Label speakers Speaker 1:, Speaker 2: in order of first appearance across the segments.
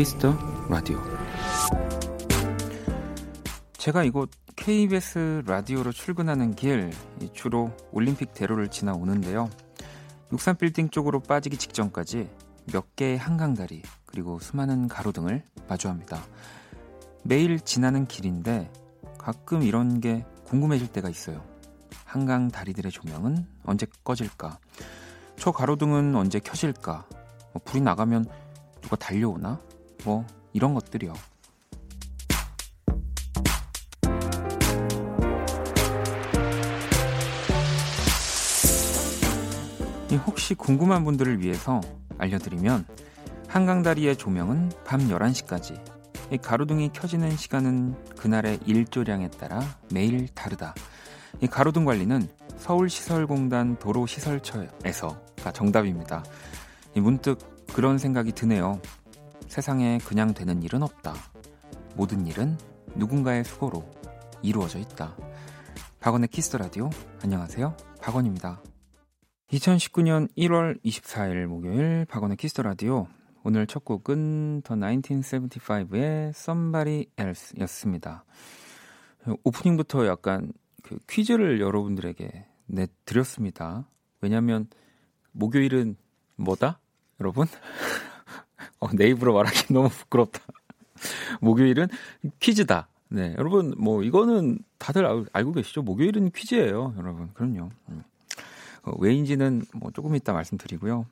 Speaker 1: Kiss the 라디오. 제가 이곳 KBS 라디오로 출근하는 길 주로 올림픽 대로를 지나 오는데요. 63빌딩 쪽으로 빠지기 직전까지 몇 개의 한강다리 그리고 수많은 가로등을 마주합니다. 매일 지나는 길인데 가끔 이런 게 궁금해질 때가 있어요. 한강 다리들의 조명은 언제 꺼질까? 저 가로등은 언제 켜질까? 뭐 불이 나가면 누가 달려오나? 뭐 이런 것들이요. 혹시 궁금한 분들을 위해서 알려드리면 한강다리의 조명은 밤 11시까지 가로등이 켜지는 시간은 그날의 일조량에 따라 매일 다르다. 이 가로등 관리는 서울시설공단 도로시설처에서가 정답입니다. 문득 그런 생각이 드네요. 세상에 그냥 되는 일은 없다. 모든 일은 누군가의 수고로 이루어져 있다. 박원의 Kiss the 라디오 안녕하세요. 박원입니다. 2019년 1월 24일 목요일 박원의 Kiss the 라디오 오늘 첫 곡은 The 1975의 Somebody Else였습니다. 오프닝부터 약간 그 퀴즈를 여러분들에게 내드렸습니다. 왜냐면 목요일은 뭐다? 여러분? 어, 내 입으로 말하기 너무 부끄럽다. 목요일은 퀴즈다. 네, 여러분 뭐 이거는 다들 알, 알고 계시죠? 목요일은 퀴즈예요, 여러분. 그럼요. 음. 어, 왜인지는 뭐 조금 이따 말씀드리고요.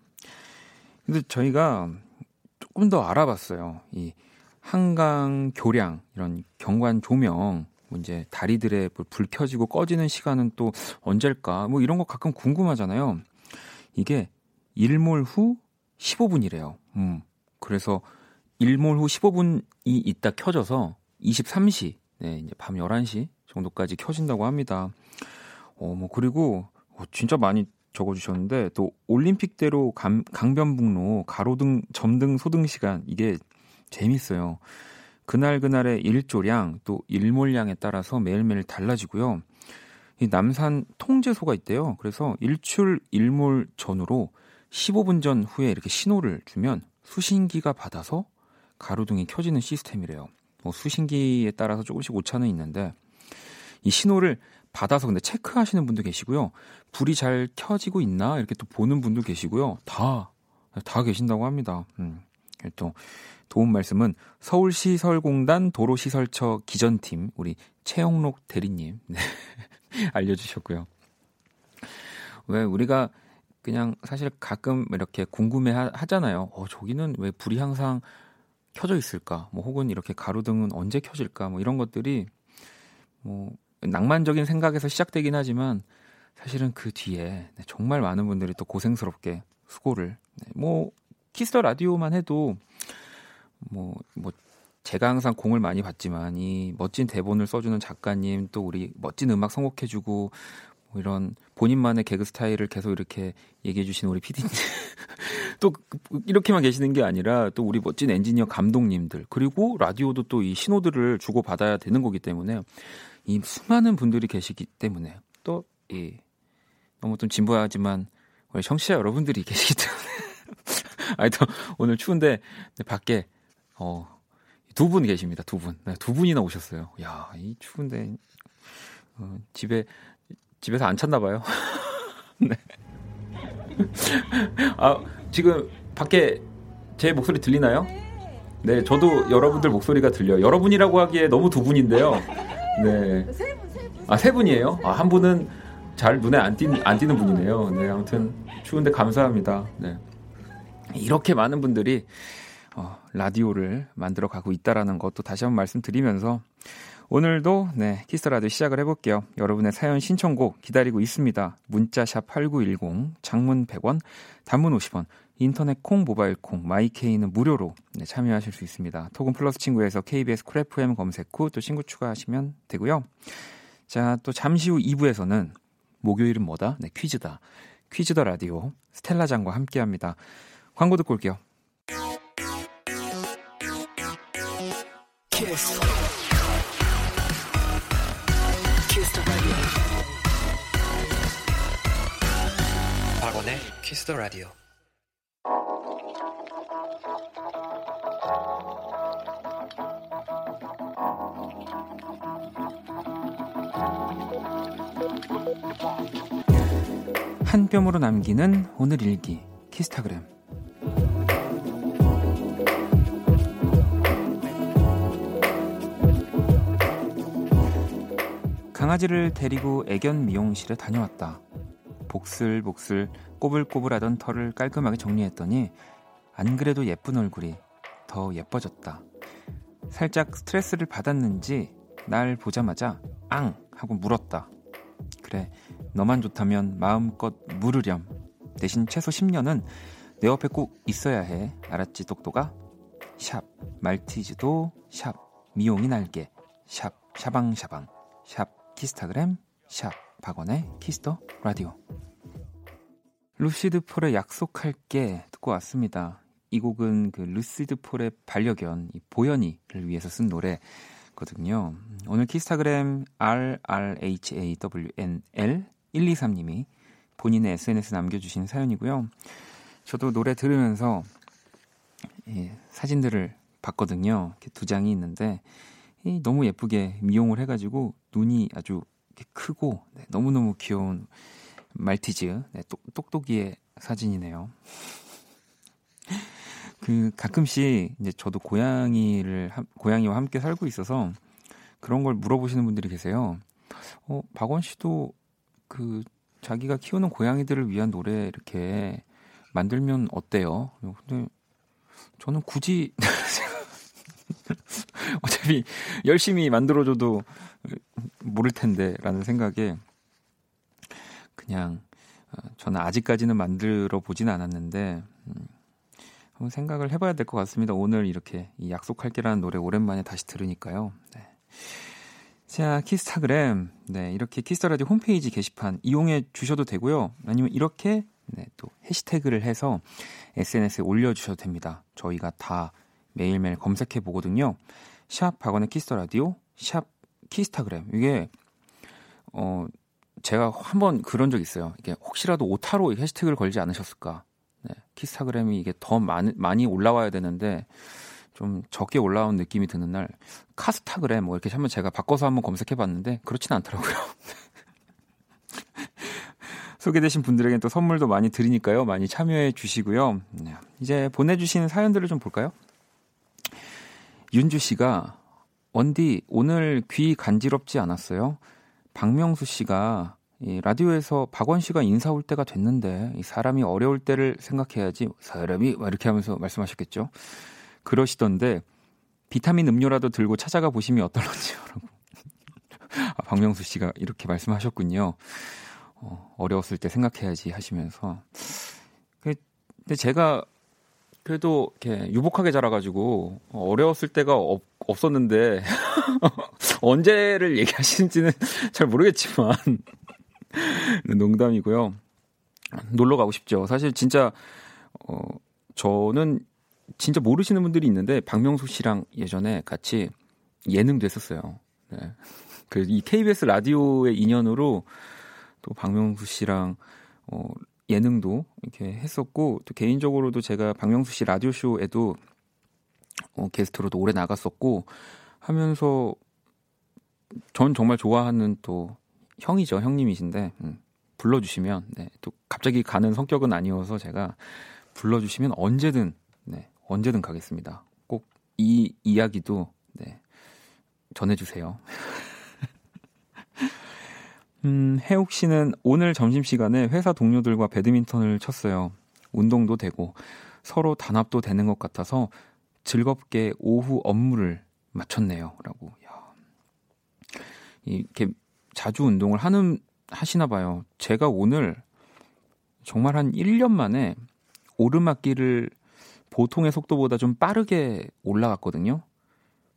Speaker 1: 근데 저희가 조금 더 알아봤어요. 이 한강 교량 이런 경관 조명 뭐 이제 다리들의 불 켜지고 꺼지는 시간은 또 언제일까? 뭐 이런 거 가끔 궁금하잖아요. 이게 일몰 후 15분이래요. 음. 그래서 일몰 후 15분이 있다 켜져서 23시, 네, 이제 밤 11시 정도까지 켜진다고 합니다. 어, 뭐, 그리고, 어, 진짜 많이 적어주셨는데, 또, 올림픽대로 강, 강변북로 가로등, 점등, 소등 시간, 이게 재밌어요. 그날 그날의 일조량, 또 일몰량에 따라서 매일매일 달라지고요. 이 남산 통제소가 있대요. 그래서 일출 일몰 전후로 15분 전 후에 이렇게 신호를 주면 수신기가 받아서 가로등이 켜지는 시스템이래요. 뭐 수신기에 따라서 조금씩 오차는 있는데 이 신호를 받아서 근데 체크하시는 분도 계시고요. 불이 잘 켜지고 있나 이렇게 또 보는 분도 계시고요. 다, 다 계신다고 합니다. 음. 또 도움 말씀은 서울시설공단 도로시설처 기전팀 우리 최영록 대리님 네. 알려주셨고요. 왜 우리가 그냥 사실 가끔 이렇게 궁금해 하잖아요. 어, 저기는 왜 불이 항상 켜져 있을까? 뭐 혹은 이렇게 가로등은 언제 켜질까? 뭐 이런 것들이 뭐 낭만적인 생각에서 시작되긴 하지만 사실은 그 뒤에 네, 정말 많은 분들이 또 고생스럽게 수고를 네, 뭐 Kiss the 라디오만 해도 뭐뭐 뭐 제가 항상 공을 많이 받지만 이 멋진 대본을 써주는 작가님 또 우리 멋진 음악 선곡해주고 뭐 이런 본인만의 개그 스타일을 계속 이렇게 얘기해 주시는 우리 PD님. 또 이렇게만 계시는 게 아니라 또 우리 멋진 엔지니어 감독님들 그리고 라디오도 또 이 신호들을 주고 받아야 되는 거기 때문에 이 수많은 분들이 계시기 때문에 또 이 너무 좀 진부하지만 우리 청취자 여러분들이 계시기 때문에 아이또 오늘 추운데 밖에 어 두 분 계십니다. 두 분. 네, 두 분이나 오셨어요. 야, 이 추운데 어, 집에 집에서 안 찼나 봐요. 네. 아, 지금 밖에 제 목소리 들리나요? 네, 저도 여러분들 목소리가 들려요. 여러분이라고 하기에 너무 두 분인데요. 네. 아, 세 분이에요? 아, 한 분은 잘 눈에 안, 띄, 안 띄는 분이네요. 네, 아무튼 추운데 감사합니다. 네. 이렇게 많은 분들이 어, 라디오를 만들어 가고 있다라는 것도 다시 한번 말씀드리면서 오늘도 네, 키스 라디오 시작을 해볼게요. 여러분의 사연 신청곡 기다리고 있습니다. 문자샵 8910, 장문 100원, 단문 50원, 인터넷 콩, 모바일 콩, My K는 무료로 네, 참여하실 수 있습니다. 톡은 플러스 친구에서 KBS Cool FM 검색 후 또 친구 추가하시면 되고요. 자, 또 잠시 후 2부에서는 목요일은 뭐다? 네, 퀴즈다. Quiz the 라디오 스텔라장과 함께 합니다. 광고 듣고 올게요.
Speaker 2: 키스더 라디오.
Speaker 1: 한 뼘으로 남기는 오늘 일기 키스타그램 강아지를 데리고 애견 미용실에 다녀왔다. 복슬복슬 꼬불꼬불하던 털을 깔끔하게 정리했더니 안 그래도 예쁜 얼굴이 더 예뻐졌다. 살짝 스트레스를 받았는지 날 보자마자 앙 하고 물었다. 그래 너만 좋다면 마음껏 물으렴. 대신 최소 10년은 내 옆에 꼭 있어야 해. 알았지 똑똑아? 샵 말티즈도 샵 미용이 날개 샵 샤방샤방 샵 키스타그램 샵 박원의 Kiss the 라디오 루시드 폴의 약속할게 듣고 왔습니다. 이 곡은 그 루시드 폴의 반려견 이 보현이를 위해서 쓴 노래거든요. 오늘 키스타그램 rrhawnl 123님이 본인의 SNS 남겨주신 사연이고요. 저도 노래 들으면서 예, 사진들을 봤거든요. 이렇게 두 장이 있는데 이, 너무 예쁘게 미용을 해가지고 눈이 아주 크고 네, 너무너무 귀여운 말티즈 네, 똑, 똑똑이의 사진이네요. 그 가끔씩 이제 저도 고양이를 고양이와 함께 살고 있어서 그런 걸 물어보시는 분들이 계세요. 어, 박원 씨도 그 자기가 키우는 고양이들을 위한 노래 이렇게 만들면 어때요? 근데 저는 굳이 어차피 열심히 만들어줘도 모를 텐데라는 생각에 그냥 어, 저는 아직까지는 만들어 보진 않았는데 음, 한번 생각을 해봐야 될 것 같습니다. 오늘 이렇게 이 약속할게라는 노래 오랜만에 다시 들으니까요. 네. 자, 키스타그램. 네, 이렇게 키스타라디오 홈페이지 게시판 이용해 주셔도 되고요. 아니면 이렇게 네, 또 해시태그를 해서 SNS에 올려주셔도 됩니다. 저희가 다 매일매일 검색해 보거든요. 샵 박원의 Kiss the 라디오, 샵 키스타그램. 이게 어 제가 한번 그런 적 있어요. 이게 혹시라도 오타로 해시태그를 걸지 않으셨을까? 네, 키스타그램이 이게 더 많이 많이 올라와야 되는데 좀 적게 올라온 느낌이 드는 날 카스타그램 뭐 이렇게 한번 제가 바꿔서 한번 검색해 봤는데 그렇진 않더라고요. 소개되신 분들에게 또 선물도 많이 드리니까요. 많이 참여해 주시고요. 네, 이제 보내주신 사연들을 좀 볼까요? 윤주 씨가 원디 오늘 귀 간지럽지 않았어요? 박명수 씨가 이 라디오에서 박원 씨가 인사 올 때가 됐는데 이 사람이 어려울 때를 생각해야지 사람이 이렇게 하면서 말씀하셨겠죠. 그러시던데 비타민 음료라도 들고 찾아가 보시면 어떨런지요라고. 아, 박명수 씨가 이렇게 말씀하셨군요. 어, 어려웠을 때 생각해야지 하시면서. 그, 근데 제가 그래도 이렇게 유복하게 자라가지고 어려웠을 때가 없, 없었는데 언제를 얘기하시는지는 잘 모르겠지만 농담이고요. 놀러 가고 싶죠. 사실 진짜 어 저는 진짜 모르시는 분들이 있는데 박명수 씨랑 예전에 같이 예능도 했었어요. 네. 그이 KBS 라디오의 인연으로 또 박명수 씨랑 어 예능도 이렇게 했었고 또 개인적으로도 제가 박명수 씨 라디오 쇼에도 어 게스트로도 오래 나갔었고 하면서 전 정말 좋아하는 또 형이죠 형님이신데 음, 불러주시면 네, 또 갑자기 가는 성격은 아니어서 제가 불러주시면 언제든 네, 언제든 가겠습니다. 꼭 이 이야기도 네, 전해주세요. 음, 해옥 씨는 오늘 점심시간에 회사 동료들과 배드민턴을 쳤어요. 운동도 되고 서로 단합도 되는 것 같아서 즐겁게 오후 업무를 마쳤네요. 라고. 야. 이렇게 자주 운동을 하는, 하시나 봐요. 제가 오늘 정말 한 1년 만에 오르막길을 보통의 속도보다 좀 빠르게 올라갔거든요.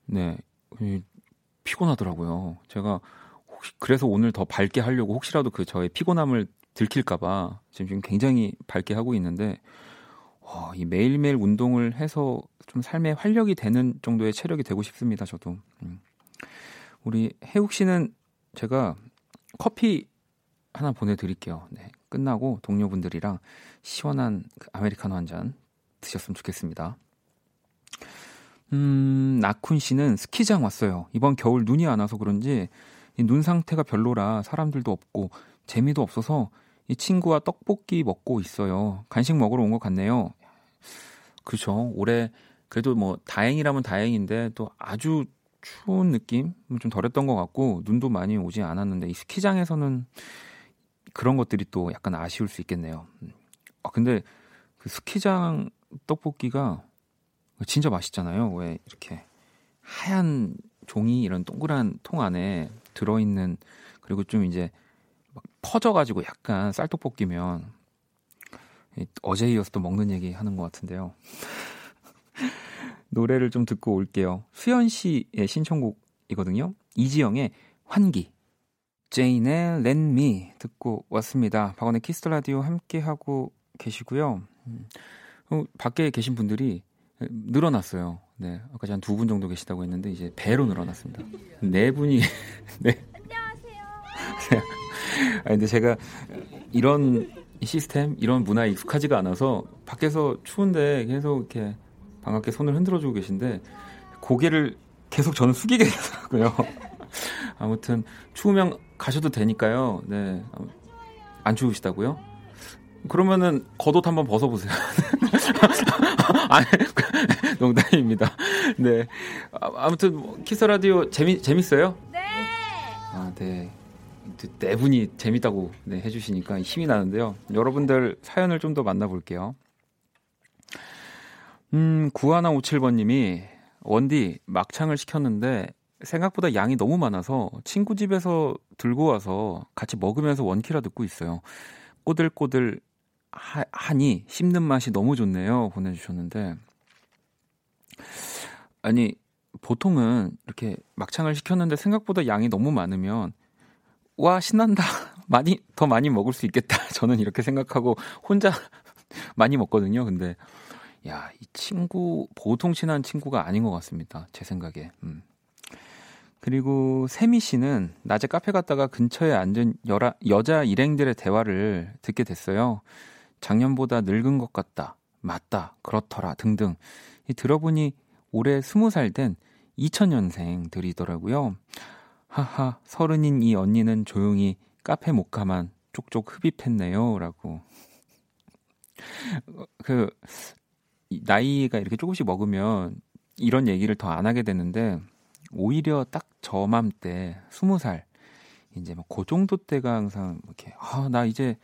Speaker 1: 네. 피곤하더라고요. 제가 혹시 그래서 오늘 더 밝게 하려고 혹시라도 그 저의 피곤함을 들킬까봐 지금 굉장히 밝게 하고 있는데 와, 이 매일매일 운동을 해서 좀 삶에 활력이 되는 정도의 체력이 되고 싶습니다. 저도 음. 우리 해욱 씨는 제가 커피 하나 보내드릴게요. 네. 끝나고 동료분들이랑 시원한 그 아메리카노 한 잔 드셨으면 좋겠습니다. 음, 나쿤 씨는 스키장 왔어요. 이번 겨울 눈이 안 와서 그런지 눈 상태가 별로라 사람들도 없고 재미도 없어서 이 친구와 떡볶이 먹고 있어요. 간식 먹으러 온 것 같네요. 그렇죠. 올해 그래도 뭐 다행이라면 다행인데 또 아주 추운 느낌 좀 덜했던 것 같고 눈도 많이 오지 않았는데 이 스키장에서는 그런 것들이 또 약간 아쉬울 수 있겠네요. 아 근데 그 스키장 떡볶이가 진짜 맛있잖아요. 왜 이렇게 하얀 종이 이런 동그란 통 안에 들어있는 그리고 좀 이제 막 퍼져가지고 약간 쌀떡볶이면 어제 이어서 또 먹는 얘기 하는 것 같은데요. 노래를 좀 듣고 올게요. 수현 씨의 신청곡이거든요. 이지영의 환기. ZAYN의 Let Me 듣고 왔습니다. 박원의 Kiss the 라디오 함께 하고 계시고요. 음, 어, 밖에 계신 분들이 늘어났어요. 네, 아까 한 두 분 정도 계시다고 했는데 이제 배로 늘어났습니다. 네 분이 네. 안녕하세요. 아 근데 제가 이런 시스템, 이런 문화에 익숙하지가 않아서 밖에서 추운데 계속 이렇게 반갑게 손을 흔들어주고 계신데 고개를 계속 저는 숙이게 되더라고요. 아무튼 추우면 가셔도 되니까요. 네. 안 추우시다고요? 그러면은 겉옷 한번 벗어보세요. 아, 농담입니다. 네. 아, 무튼 뭐, 키스 라디오 재미 재밌어요?
Speaker 2: 네.
Speaker 1: 아, 네. 네 분이 재밌다고 네, 해주시니까 힘이 나는데요. 여러분들 사연을 좀 더 만나볼게요. 음, 9157번님이 원디 막창을 시켰는데 생각보다 양이 너무 많아서 친구 집에서 들고 와서 같이 먹으면서 원키라 듣고 있어요. 꼬들꼬들 하, 하니 씹는 맛이 너무 좋네요. 보내주셨는데. 아니, 보통은 이렇게 막창을 시켰는데 생각보다 양이 너무 많으면 와, 신난다. 많이, 더 많이 먹을 수 있겠다. 저는 이렇게 생각하고 혼자 많이 먹거든요. 근데 야, 이 친구 보통 친한 친구가 아닌 것 같습니다. 제 생각에. 음. 그리고 세미 씨는 낮에 카페 갔다가 근처에 앉은 여라, 여자 일행들의 대화를 듣게 됐어요. 작년보다 늙은 것 같다. 맞다. 그렇더라. 등등. 이 들어보니 올해 스무 살 된 2000년생들이더라고요. 하하, 서른인 이 언니는 조용히 카페 목카만 쪽쪽 흡입했네요. 라고. 그, 나이가 이렇게 조금씩 먹으면 이런 얘기를 더 안 하게 되는데 오히려 딱 저맘때 스무 살 이제 뭐 그 정도 때가 항상 이렇게 아 나 이제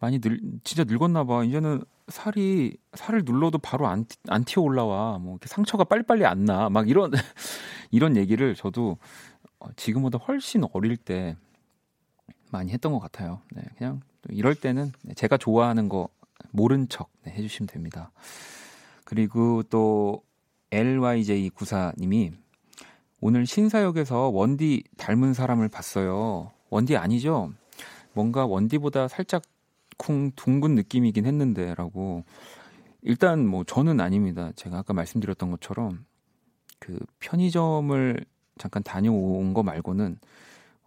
Speaker 1: 많이 늙 진짜 늙었나 봐 이제는 살이 살을 눌러도 바로 안, 안 튀어 올라와 뭐 이렇게 상처가 빨리빨리 안 나 막 이런 이런 얘기를 저도 어, 지금보다 훨씬 어릴 때 많이 했던 것 같아요. 네, 그냥 이럴 때는 제가 좋아하는 거 모른 척 네, 해주시면 됩니다. 그리고 또 LYJ94님이 오늘 신사역에서 원디 닮은 사람을 봤어요. 원디 아니죠? 뭔가 원디보다 살짝 쿵 둥근 느낌이긴 했는데라고 일단 뭐 저는 아닙니다. 제가 아까 말씀드렸던 것처럼 그 편의점을 잠깐 다녀온 거 말고는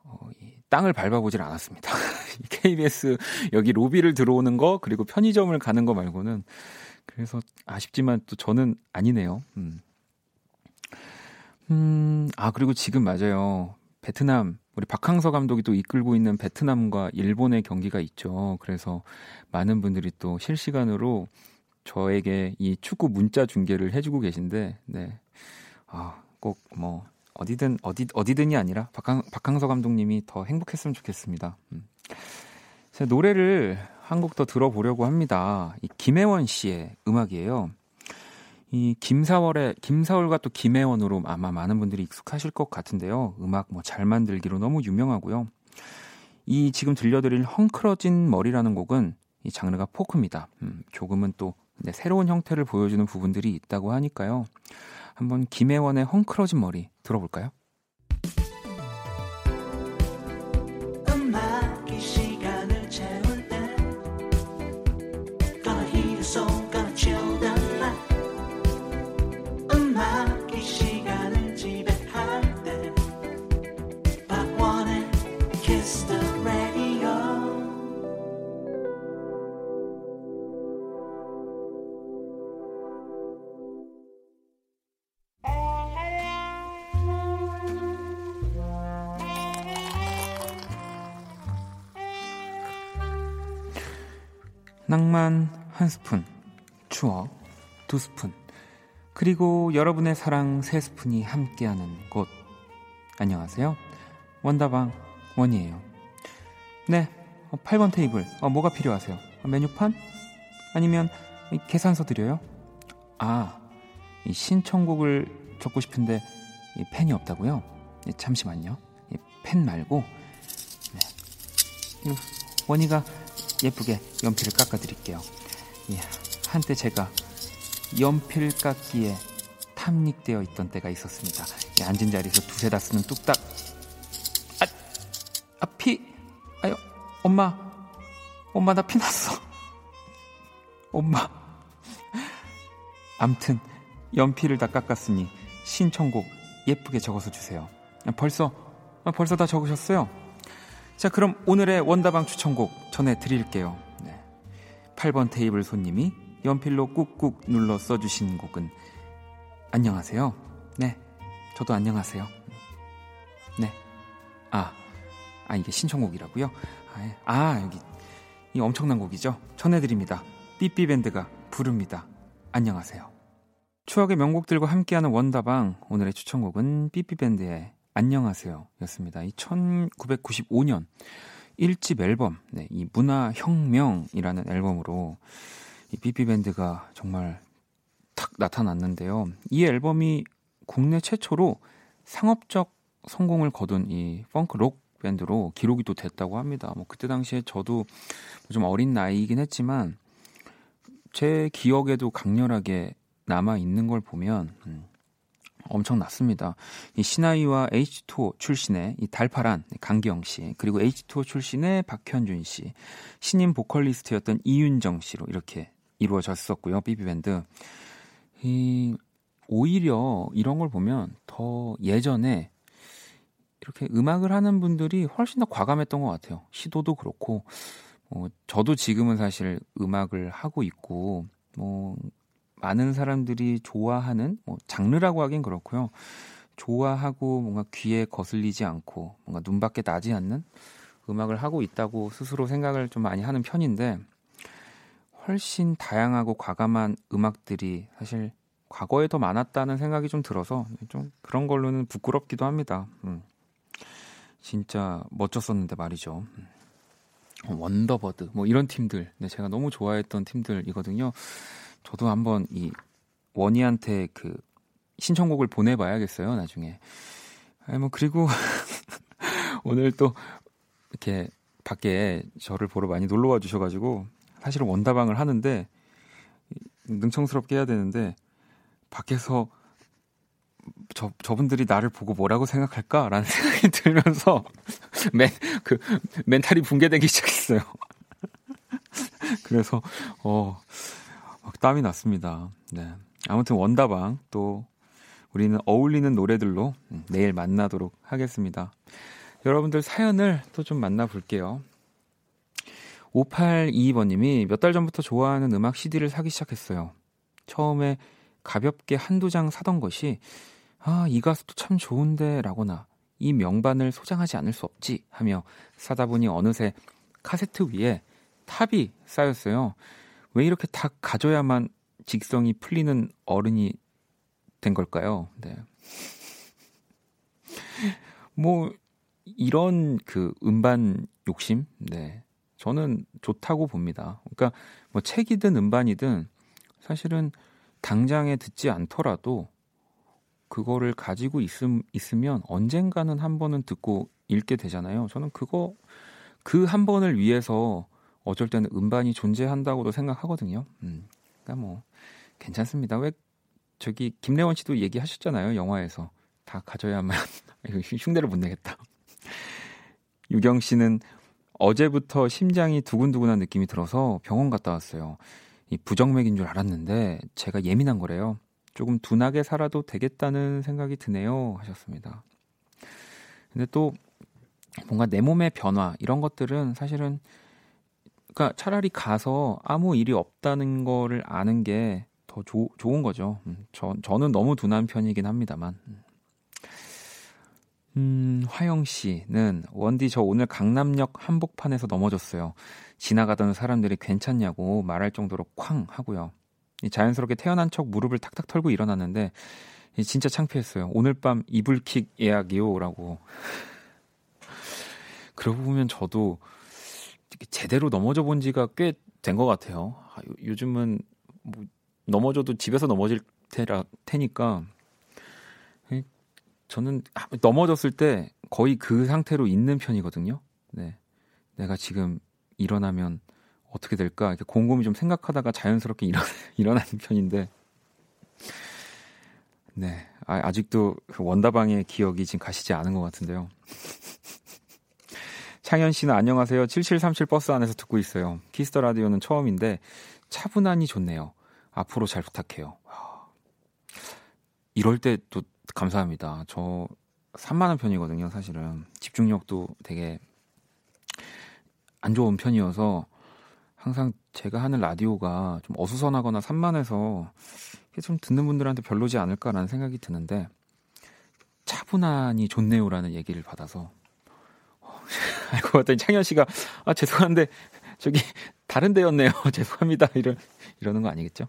Speaker 1: 어, 이 땅을 밟아보질 않았습니다. KBS 여기 로비를 들어오는 거 그리고 편의점을 가는 거 말고는 그래서 아쉽지만 또 저는 아니네요. 음. 음, 아, 그리고 지금 맞아요. 베트남, 우리 박항서 감독이 또 이끌고 있는 베트남과 일본의 경기가 있죠. 그래서 많은 분들이 또 실시간으로 저에게 이 축구 문자 중계를 해주고 계신데, 네. 아, 꼭 뭐, 어디든, 어디, 어디든이 아니라 박항, 박항서 감독님이 더 행복했으면 좋겠습니다. 음. 제 노래를 한 곡 더 들어보려고 합니다. 이 김혜원 씨의 음악이에요. 이 김사월의 김사월과 또 김혜원으로 아마 많은 분들이 익숙하실 것 같은데요. 음악 뭐 잘 만들기로 너무 유명하고요. 이 지금 들려드릴 헝클어진 머리라는 곡은 이 장르가 포크입니다. 음, 조금은 또 네, 새로운 형태를 보여주는 부분들이 있다고 하니까요. 한번 김혜원의 헝클어진 머리 들어볼까요? 한 스푼, 추억 두 스푼, 그리고 여러분의 사랑 세 스푼이 함께하는 곳. 안녕하세요. 원다방 원이에요. 네, 8번 어, 테이블. 어, 뭐가 필요하세요? 어, 메뉴판? 아니면 계산서 드려요? 아, 이 신청곡을 적고 싶은데 이 펜이 없다고요? 예, 잠시만요. 이펜 말고 네. 원이가 예쁘게 연필을 깎아드릴게요. 예, 한때 제가 연필 깎기에 탐닉되어 있던 때가 있었습니다. 예, 앉은 자리에서 두세 다 쓰는 뚝딱. 아, 아 피, 아유, 엄마, 엄마 나 피 났어. 엄마. 암튼 연필을 다 깎았으니 신청곡 예쁘게 적어서 주세요. 아, 벌써 아, 벌써 다 적으셨어요? 자, 그럼 오늘의 원다방 추천곡 전해 드릴게요. 네. 8번 테이블 손님이 연필로 꾹꾹 눌러 써주신 곡은 안녕하세요. 네, 저도 안녕하세요. 네. 아, 아 이게 신청곡이라고요? 아, 예. 아 여기 이 엄청난 곡이죠. 전해드립니다. 삐삐 밴드가 부릅니다. 안녕하세요. 추억의 명곡들과 함께하는 원다방 오늘의 추천곡은 삐삐 밴드의 안녕하세요 였습니다. 이 1995년 1집 앨범 네, 이 문화혁명이라는 앨범으로 이 삐삐밴드가 정말 탁 나타났는데요. 이 앨범이 국내 최초로 상업적 성공을 거둔 이 펑크 록 밴드로 기록이 또 됐다고 합니다. 뭐 그때 당시에 저도 좀 어린 나이이긴 했지만 제 기억에도 강렬하게 남아 있는 걸 보면 음, 엄청 났습니다. 이 신하이와 H2O 출신의 이 달파란 강기영 씨, 그리고 H2O 출신의 박현준 씨, 신인 보컬리스트였던 이윤정 씨로 이렇게 이루어졌었고요. 비비밴드. 이 오히려 이런 걸 보면 더 예전에 이렇게 음악을 하는 분들이 훨씬 더 과감했던 것 같아요. 시도도 그렇고, 뭐, 저도 지금은 사실 음악을 하고 있고, 뭐, 많은 사람들이 좋아하는 뭐 장르라고 하긴 그렇고요. 좋아하고 뭔가 귀에 거슬리지 않고 뭔가 눈밖에 나지 않는 음악을 하고 있다고 스스로 생각을 좀 많이 하는 편인데 훨씬 다양하고 과감한 음악들이 사실 과거에 더 많았다는 생각이 좀 들어서 좀 그런 걸로는 부끄럽기도 합니다. 음. 진짜 멋졌었는데 말이죠. 음. 원더버드 뭐 이런 팀들 네, 제가 너무 좋아했던 팀들이거든요. 저도 한번 이 원희한테 그 신청곡을 보내봐야겠어요, 나중에. 아니, 뭐, 그리고 오늘 또 이렇게 밖에 저를 보러 많이 놀러 와 주셔가지고 사실은 원다방을 하는데 능청스럽게 해야 되는데 밖에서 저, 저분들이 나를 보고 뭐라고 생각할까라는 생각이 들면서 멘, 그, 멘탈이 붕괴되기 시작했어요. 그래서, 어, 막 땀이 났습니다. 네. 아무튼 원다방 또 우리는 어울리는 노래들로 내일 만나도록 하겠습니다. 여러분들 사연을 또 좀 만나볼게요. 5822번님이 몇 달 전부터 좋아하는 음악 CD를 사기 시작했어요. 처음에 가볍게 한두 장 사던 것이 아, 이 가수도 참 좋은데 라거나 이 명반을 소장하지 않을 수 없지 하며 사다 보니 어느새 카세트 위에 탑이 쌓였어요. 왜 이렇게 다 가져야만 직성이 풀리는 어른이 된 걸까요? 네. 뭐 이런 그 음반 욕심, 네. 저는 좋다고 봅니다. 그러니까 뭐 책이든 음반이든 사실은 당장에 듣지 않더라도 그거를 가지고 있음, 있으면 언젠가는 한 번은 듣고 읽게 되잖아요. 저는 그거 그 한 번을 위해서 어쩔 때는 음반이 존재한다고도 생각하거든요. 음. 그러니까 뭐 괜찮습니다. 왜 저기 김래원 씨도 얘기하셨잖아요. 영화에서 다 가져야만 흉내를 못 내겠다. 유경 씨는 어제부터 심장이 두근두근한 느낌이 들어서 병원 갔다 왔어요. 이 부정맥인 줄 알았는데 제가 예민한 거래요. 조금 둔하게 살아도 되겠다는 생각이 드네요. 하셨습니다. 근데 또 뭔가 내 몸의 변화 이런 것들은 사실은 그러니까 차라리 가서 아무 일이 없다는 거를 아는 게 더 좋은 거죠. 음, 저, 저는 너무 둔한 편이긴 합니다만. 음, 화영 씨는 원디 저 오늘 강남역 한복판에서 넘어졌어요. 지나가던 사람들이 괜찮냐고 말할 정도로 쾅 하고요. 자연스럽게 태어난 척 무릎을 탁탁 털고 일어났는데 진짜 창피했어요. 오늘 밤 이불킥 예약이요라고. 그러고 보면 저도 제대로 넘어져 본 지가 꽤 된 것 같아요. 아, 요 즘은 뭐 넘어져도 집에서 넘어질 테라, 테니까 저는 넘어졌을 때 거의 그 상태로 있는 편이거든요. 네. 내가 지금 일어나면 어떻게 될까 이렇게 곰곰이 좀 생각하다가 자연스럽게 일어나, 일어나는 편인데 네 아, 직도 그 원다방의 기억이 지금 가시지 않은 것 같은데요. 창현 씨는 안녕하세요. 7737 버스 안에서 듣고 있어요. Kiss the 라디오는 처음인데 차분하니 좋네요. 앞으로 잘 부탁해요. 이럴 때 또 감사합니다. 저 산만한 편이거든요, 사실은. 집중력도 되게 안 좋은 편이어서 항상 제가 하는 라디오가 좀 어수선하거나 산만해서 좀 듣는 분들한테 별로지 않을까라는 생각이 드는데 차분하니 좋네요라는 얘기를 받아서 어, 알고 봤더니 창현 씨가 아 죄송한데 저기 다른 데였네요 죄송합니다 이런 이러는 거 아니겠죠?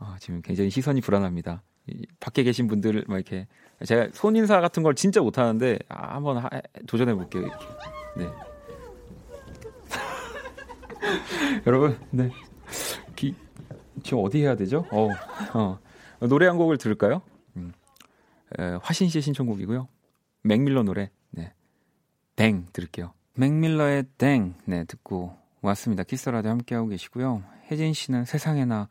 Speaker 1: 어, 지금 굉장히 시선이 불안합니다. 이, 밖에 계신 분들 막 이렇게 제가 손 인사 같은 걸 진짜 못 하는데 아, 한번 하, 도전해 볼게요 이렇게 네. 여러분, 네. 기, 지금 어디 해야 되죠? 어, 어. 노래 한 곡을 들을까요? 음. 에, 화신 씨의 신청곡이고요. 맥밀러 노래, 네. 댕 들을게요. 맥밀러의 댕, 네, 듣고 왔습니다. 키스라디오 함께하고 계시고요. 혜진 씨는 세상에나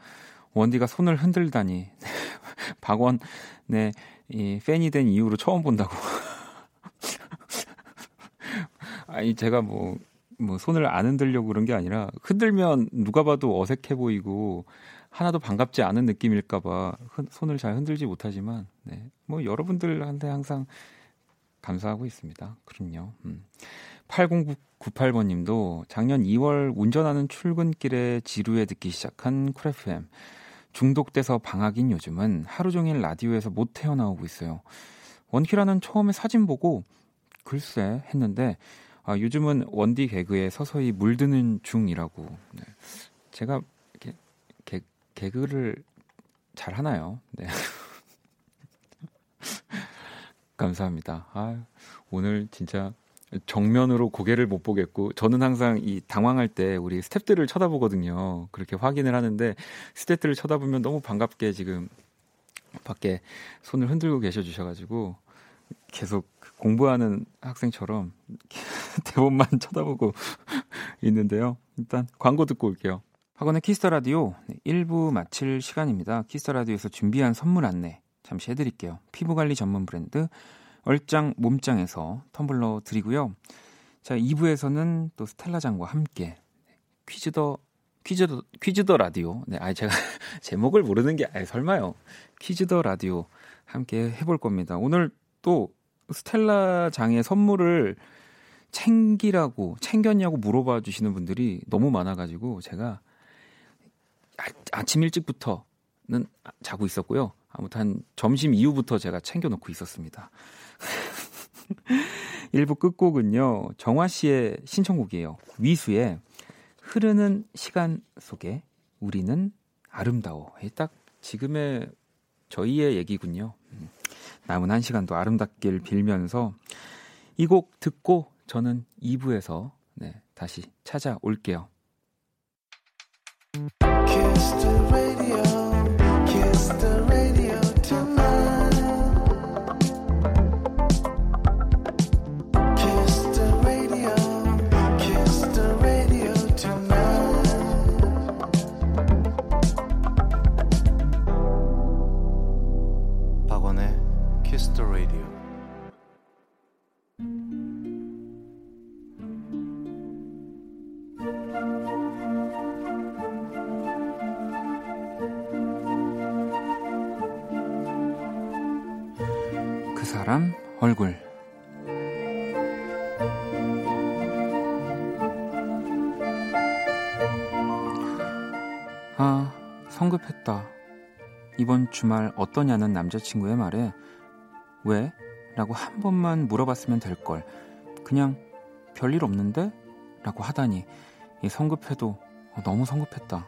Speaker 1: 원디가 손을 흔들다니. 박원, 네, 이 팬이 된 이후로 처음 본다고. 아니, 제가 뭐, 뭐 손을 안 흔들려고 그런 게 아니라 흔들면 누가 봐도 어색해 보이고 하나도 반갑지 않은 느낌일까봐 손을 잘 흔들지 못하지만 네. 뭐 여러분들한테 항상 감사하고 있습니다. 그럼요. 음. 8098번 님도 작년 2월 운전하는 출근길에 지루해 듣기 시작한 쿨FM 중독돼서 방학인 요즘은 하루 종일 라디오에서 못 태어나오고 있어요. 원키라는 처음에 사진 보고 글쎄 했는데 아, 요즘은 원디 개그에 서서히 물드는 중이라고. 네. 제가 개, 개, 개그를 잘 하나요? 네. 감사합니다. 아, 오늘 진짜 정면으로 고개를 못 보겠고 저는 항상 이 당황할 때 우리 스탭들을 쳐다보거든요. 그렇게 확인을 하는데 스탭들을 쳐다보면 너무 반갑게 지금 밖에 손을 흔들고 계셔 주셔 가지고 계속 공부하는 학생처럼 대본만 쳐다보고 있는데요. 일단 광고 듣고 올게요. 박원의 Kiss the 라디오 1부 마칠 시간입니다. Kiss the 라디오에서 준비한 선물 안내 잠시 해드릴게요. 피부 관리 전문 브랜드 얼짱 몸짱에서 텀블러 드리고요. 자 2부에서는 또 스텔라장과 함께 Quiz the 퀴즈 더 퀴즈 더 라디오. 네, 아 제가 제목을 모르는 게 아예 설마요. 퀴즈 더 라디오 함께 해볼 겁니다. 오늘 또 스텔라 장의 선물을 챙기라고 챙겼냐고 물어봐 주시는 분들이 너무 많아가지고 제가 아, 침 일찍부터는 자고 있었고요. 아무튼 점심 이후부터 제가 챙겨놓고 있었습니다. 1부 끝곡은요 정화 씨의 신청곡이에요. 위수의 흐르는 시간 속에 우리는 아름다워. 딱 지금의 저희의 얘기군요. 음. 남은 한 시간도 아름답길 빌면서 이 곡 듣고 저는 2부에서 네, 다시 찾아올게요. 주말 어떠냐는 남자친구의 말에 왜? 라고 한 번만 물어봤으면 될 걸. 그냥 별일 없는데? 라고 하다니 성급해도 너무 성급했다.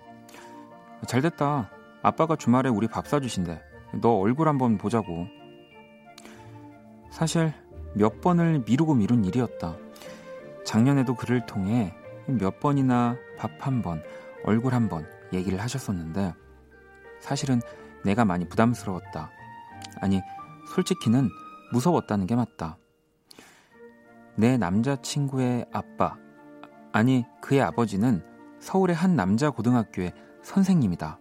Speaker 1: 잘 됐다. 아빠가 주말에 우리 밥 사주신대. 너 얼굴 한번 보자고. 사실 몇 번을 미루고 미룬 일이었다. 작년에도 그를 통해 몇 번이나 밥 한 번, 얼굴 한 번 얘기를 하셨었는데 사실은 내가 많이 부담스러웠다. 아니, 솔직히는 무서웠다는 게 맞다. 내 남자친구의 아빠, 아니, 그의 아버지는 서울의 한 남자 고등학교의 선생님이다.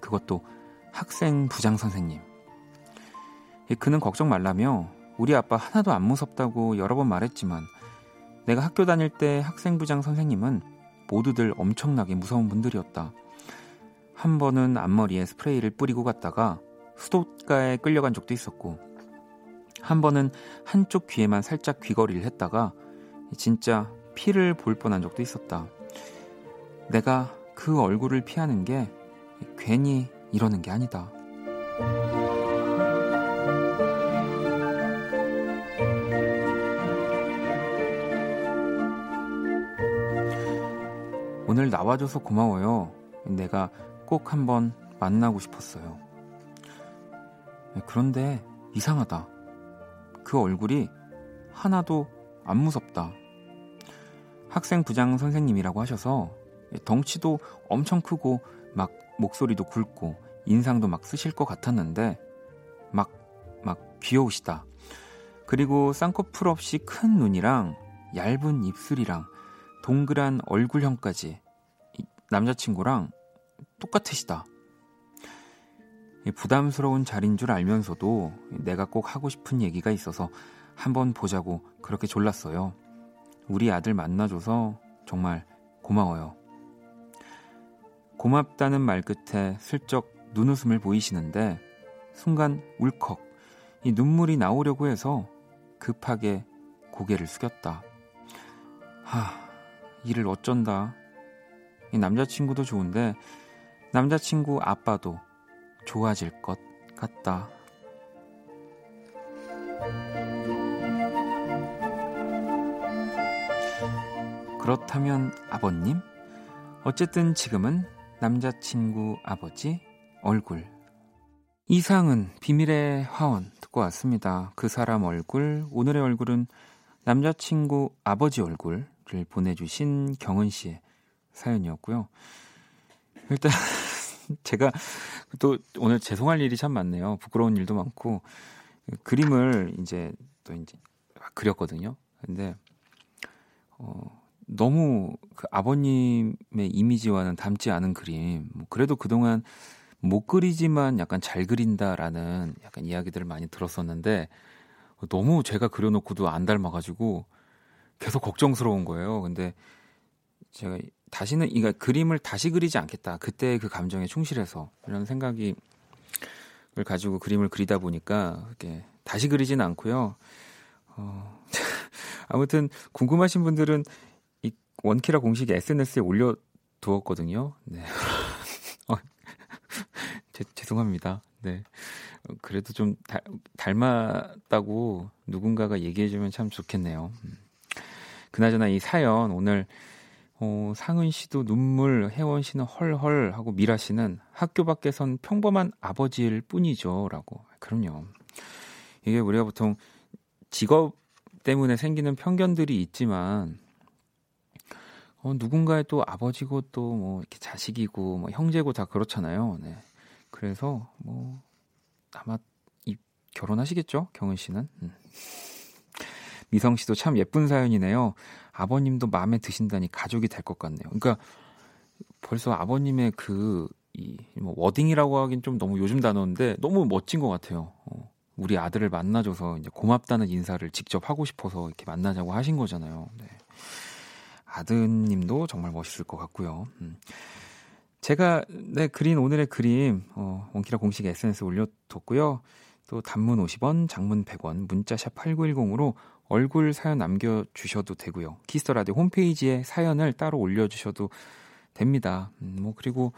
Speaker 1: 그것도 학생 부장 선생님. 그는 걱정 말라며 우리 아빠 하나도 안 무섭다고 여러 번 말했지만 내가 학교 다닐 때 학생 부장 선생님은 모두들 엄청나게 무서운 분들이었다. 한 번은 앞머리에 스프레이를 뿌리고 갔다가 수도가에 끌려간 적도 있었고 한 번은 한쪽 귀에만 살짝 귀걸이를 했다가 진짜 피를 볼 뻔한 적도 있었다. 내가 그 얼굴을 피하는 게 괜히 이러는 게 아니다. 오늘 나와줘서 고마워요. 내가 꼭 한번 만나고 싶었어요. 그런데 이상하다. 그 얼굴이 하나도 안 무섭다. 학생 부장 선생님이라고 하셔서 덩치도 엄청 크고 막 목소리도 굵고 인상도 막 쓰실 것 같았는데 막, 막 귀여우시다. 그리고 쌍꺼풀 없이 큰 눈이랑 얇은 입술이랑 동그란 얼굴형까지 남자친구랑 똑같으시다. 부담스러운 자리인 줄 알면서도 내가 꼭 하고 싶은 얘기가 있어서 한번 보자고 그렇게 졸랐어요. 우리 아들 만나줘서 정말 고마워요. 고맙다는 말 끝에 슬쩍 눈웃음을 보이시는데 순간 울컥 이 눈물이 나오려고 해서 급하게 고개를 숙였다. 하, 일을 어쩐다. 이 남자친구도 좋은데 남자친구 아빠도 좋아질 것 같다. 그렇다면 아버님? 어쨌든 지금은 남자친구 아버지 얼굴. 이상은 비밀의 화원 듣고 왔습니다. 그 사람 얼굴, 오늘의 얼굴은 남자친구 아버지 얼굴을 보내주신 경은 씨의 사연이었고요. 일단 제가 또 오늘 죄송할 일이 참 많네요. 부끄러운 일도 많고 그림을 이제 또 이제 그렸거든요. 근데 어 너무 그 아버님의 이미지와는 닮지 않은 그림. 뭐 그래도 그동안 못 그리지만 약간 잘 그린다라는 약간 이야기들을 많이 들었었는데 너무 제가 그려놓고도 안 닮아가지고 계속 걱정스러운 거예요. 근데 제가 다시는 그러니까 그림을 다시 그리지 않겠다. 그때 그 감정에 충실해서 이런 생각이 을 가지고 그림을 그리다 보니까 이렇게 다시 그리지는 않고요. 어, 아무튼 궁금하신 분들은 이 원키라 공식 SNS에 올려 두었거든요. 네. 어, 제, 죄송합니다. 네. 그래도 좀 달, 닮았다고 누군가가 얘기해주면 참 좋겠네요. 음. 그나저나 이 사연 오늘 어, 상은 씨도 눈물, 혜원 씨는 헐헐 하고 미라 씨는 학교 밖에선 평범한 아버지일 뿐이죠라고. 그럼요. 이게 우리가 보통 직업 때문에 생기는 편견들이 있지만 어, 누군가의 또 아버지고 또 뭐 이렇게 자식이고 뭐 형제고 다 그렇잖아요. 네. 그래서 뭐 아마 이 결혼하시겠죠, 경은 씨는. 음. 미성 씨도 참 예쁜 사연이네요. 아버님도 마음에 드신다니 가족이 될 것 같네요. 그러니까 벌써 아버님의 그, 이, 뭐, 워딩이라고 하긴 좀 너무 요즘 단어인데 너무 멋진 것 같아요. 어, 우리 아들을 만나줘서 이제 고맙다는 인사를 직접 하고 싶어서 이렇게 만나자고 하신 거잖아요. 네. 아드님도 정말 멋있을 것 같고요. 음. 제가 네, 그린 오늘의 그림 어, 원키라 공식 SNS에 올려뒀고요. 또 단문 50원, 장문 100원, 문자 샵 8910으로 얼굴 사연 남겨주셔도 되고요. Kiss the 라디오 홈페이지에 사연을 따로 올려주셔도 됩니다. 음, 뭐 그리고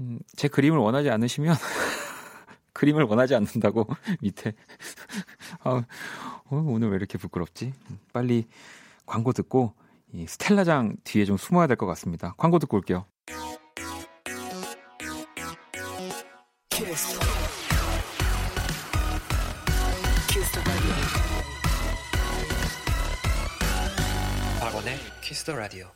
Speaker 1: 음, 제 그림을 원하지 않으시면 그림을 원하지 않는다고 밑에 아, 어, 오늘 왜 이렇게 부끄럽지? 빨리 광고 듣고 이 스텔라장 뒤에 좀 숨어야 될 것 같습니다. 광고 듣고 올게요. 키스. 박원의 키스 더 라디오.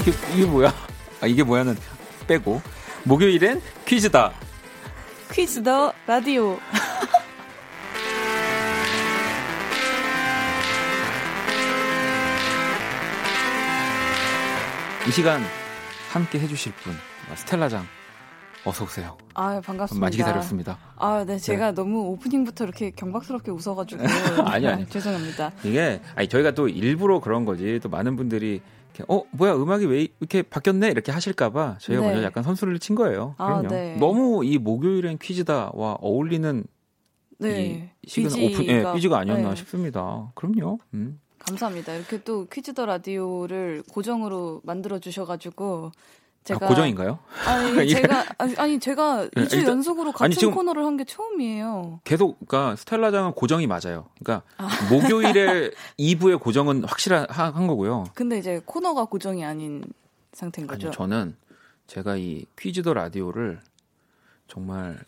Speaker 1: 이게, 이게 뭐야? 아, 이게 뭐야는 빼고. 목요일엔 퀴즈다.
Speaker 2: 퀴즈 더 라디오.
Speaker 1: 이 시간 함께 해주실 분, 스텔라장. 어서 오세요.
Speaker 2: 아 반갑습니다.
Speaker 1: 많이 기다렸습니다.
Speaker 2: 아, 네, 제가 네. 너무 오프닝부터 이렇게 경박스럽게 웃어가지고
Speaker 1: 아니 아니
Speaker 2: 죄송합니다.
Speaker 1: 이게 아니 저희가 또 일부러 그런 거지. 또 많은 분들이 어 뭐야 음악이 왜 이렇게 바뀌었네 이렇게 하실까봐 저희가 네. 먼저 약간 선수를 친 거예요. 아, 그럼요. 네. 너무 이 목요일엔 퀴즈다와 어울리는 네. 이 시간 오픈 예, 퀴즈가 아니었나 네. 싶습니다. 그럼요. 음.
Speaker 2: 감사합니다. 이렇게 또 퀴즈더 라디오를 고정으로 만들어 주셔가지고
Speaker 1: 제가 아, 고정인가요?
Speaker 2: 아니 제가 아니, 아니 제가 2주 일단, 연속으로 같은 코너를 한 게 처음이에요.
Speaker 1: 계속 그러니까 스텔라장은 고정이 맞아요. 그러니까 아. 목요일에 2부의 고정은 확실한 한 거고요.
Speaker 2: 근데 이제 코너가 고정이 아닌 상태인 거죠.
Speaker 1: 아니, 저는 제가 이 퀴즈더 라디오를 정말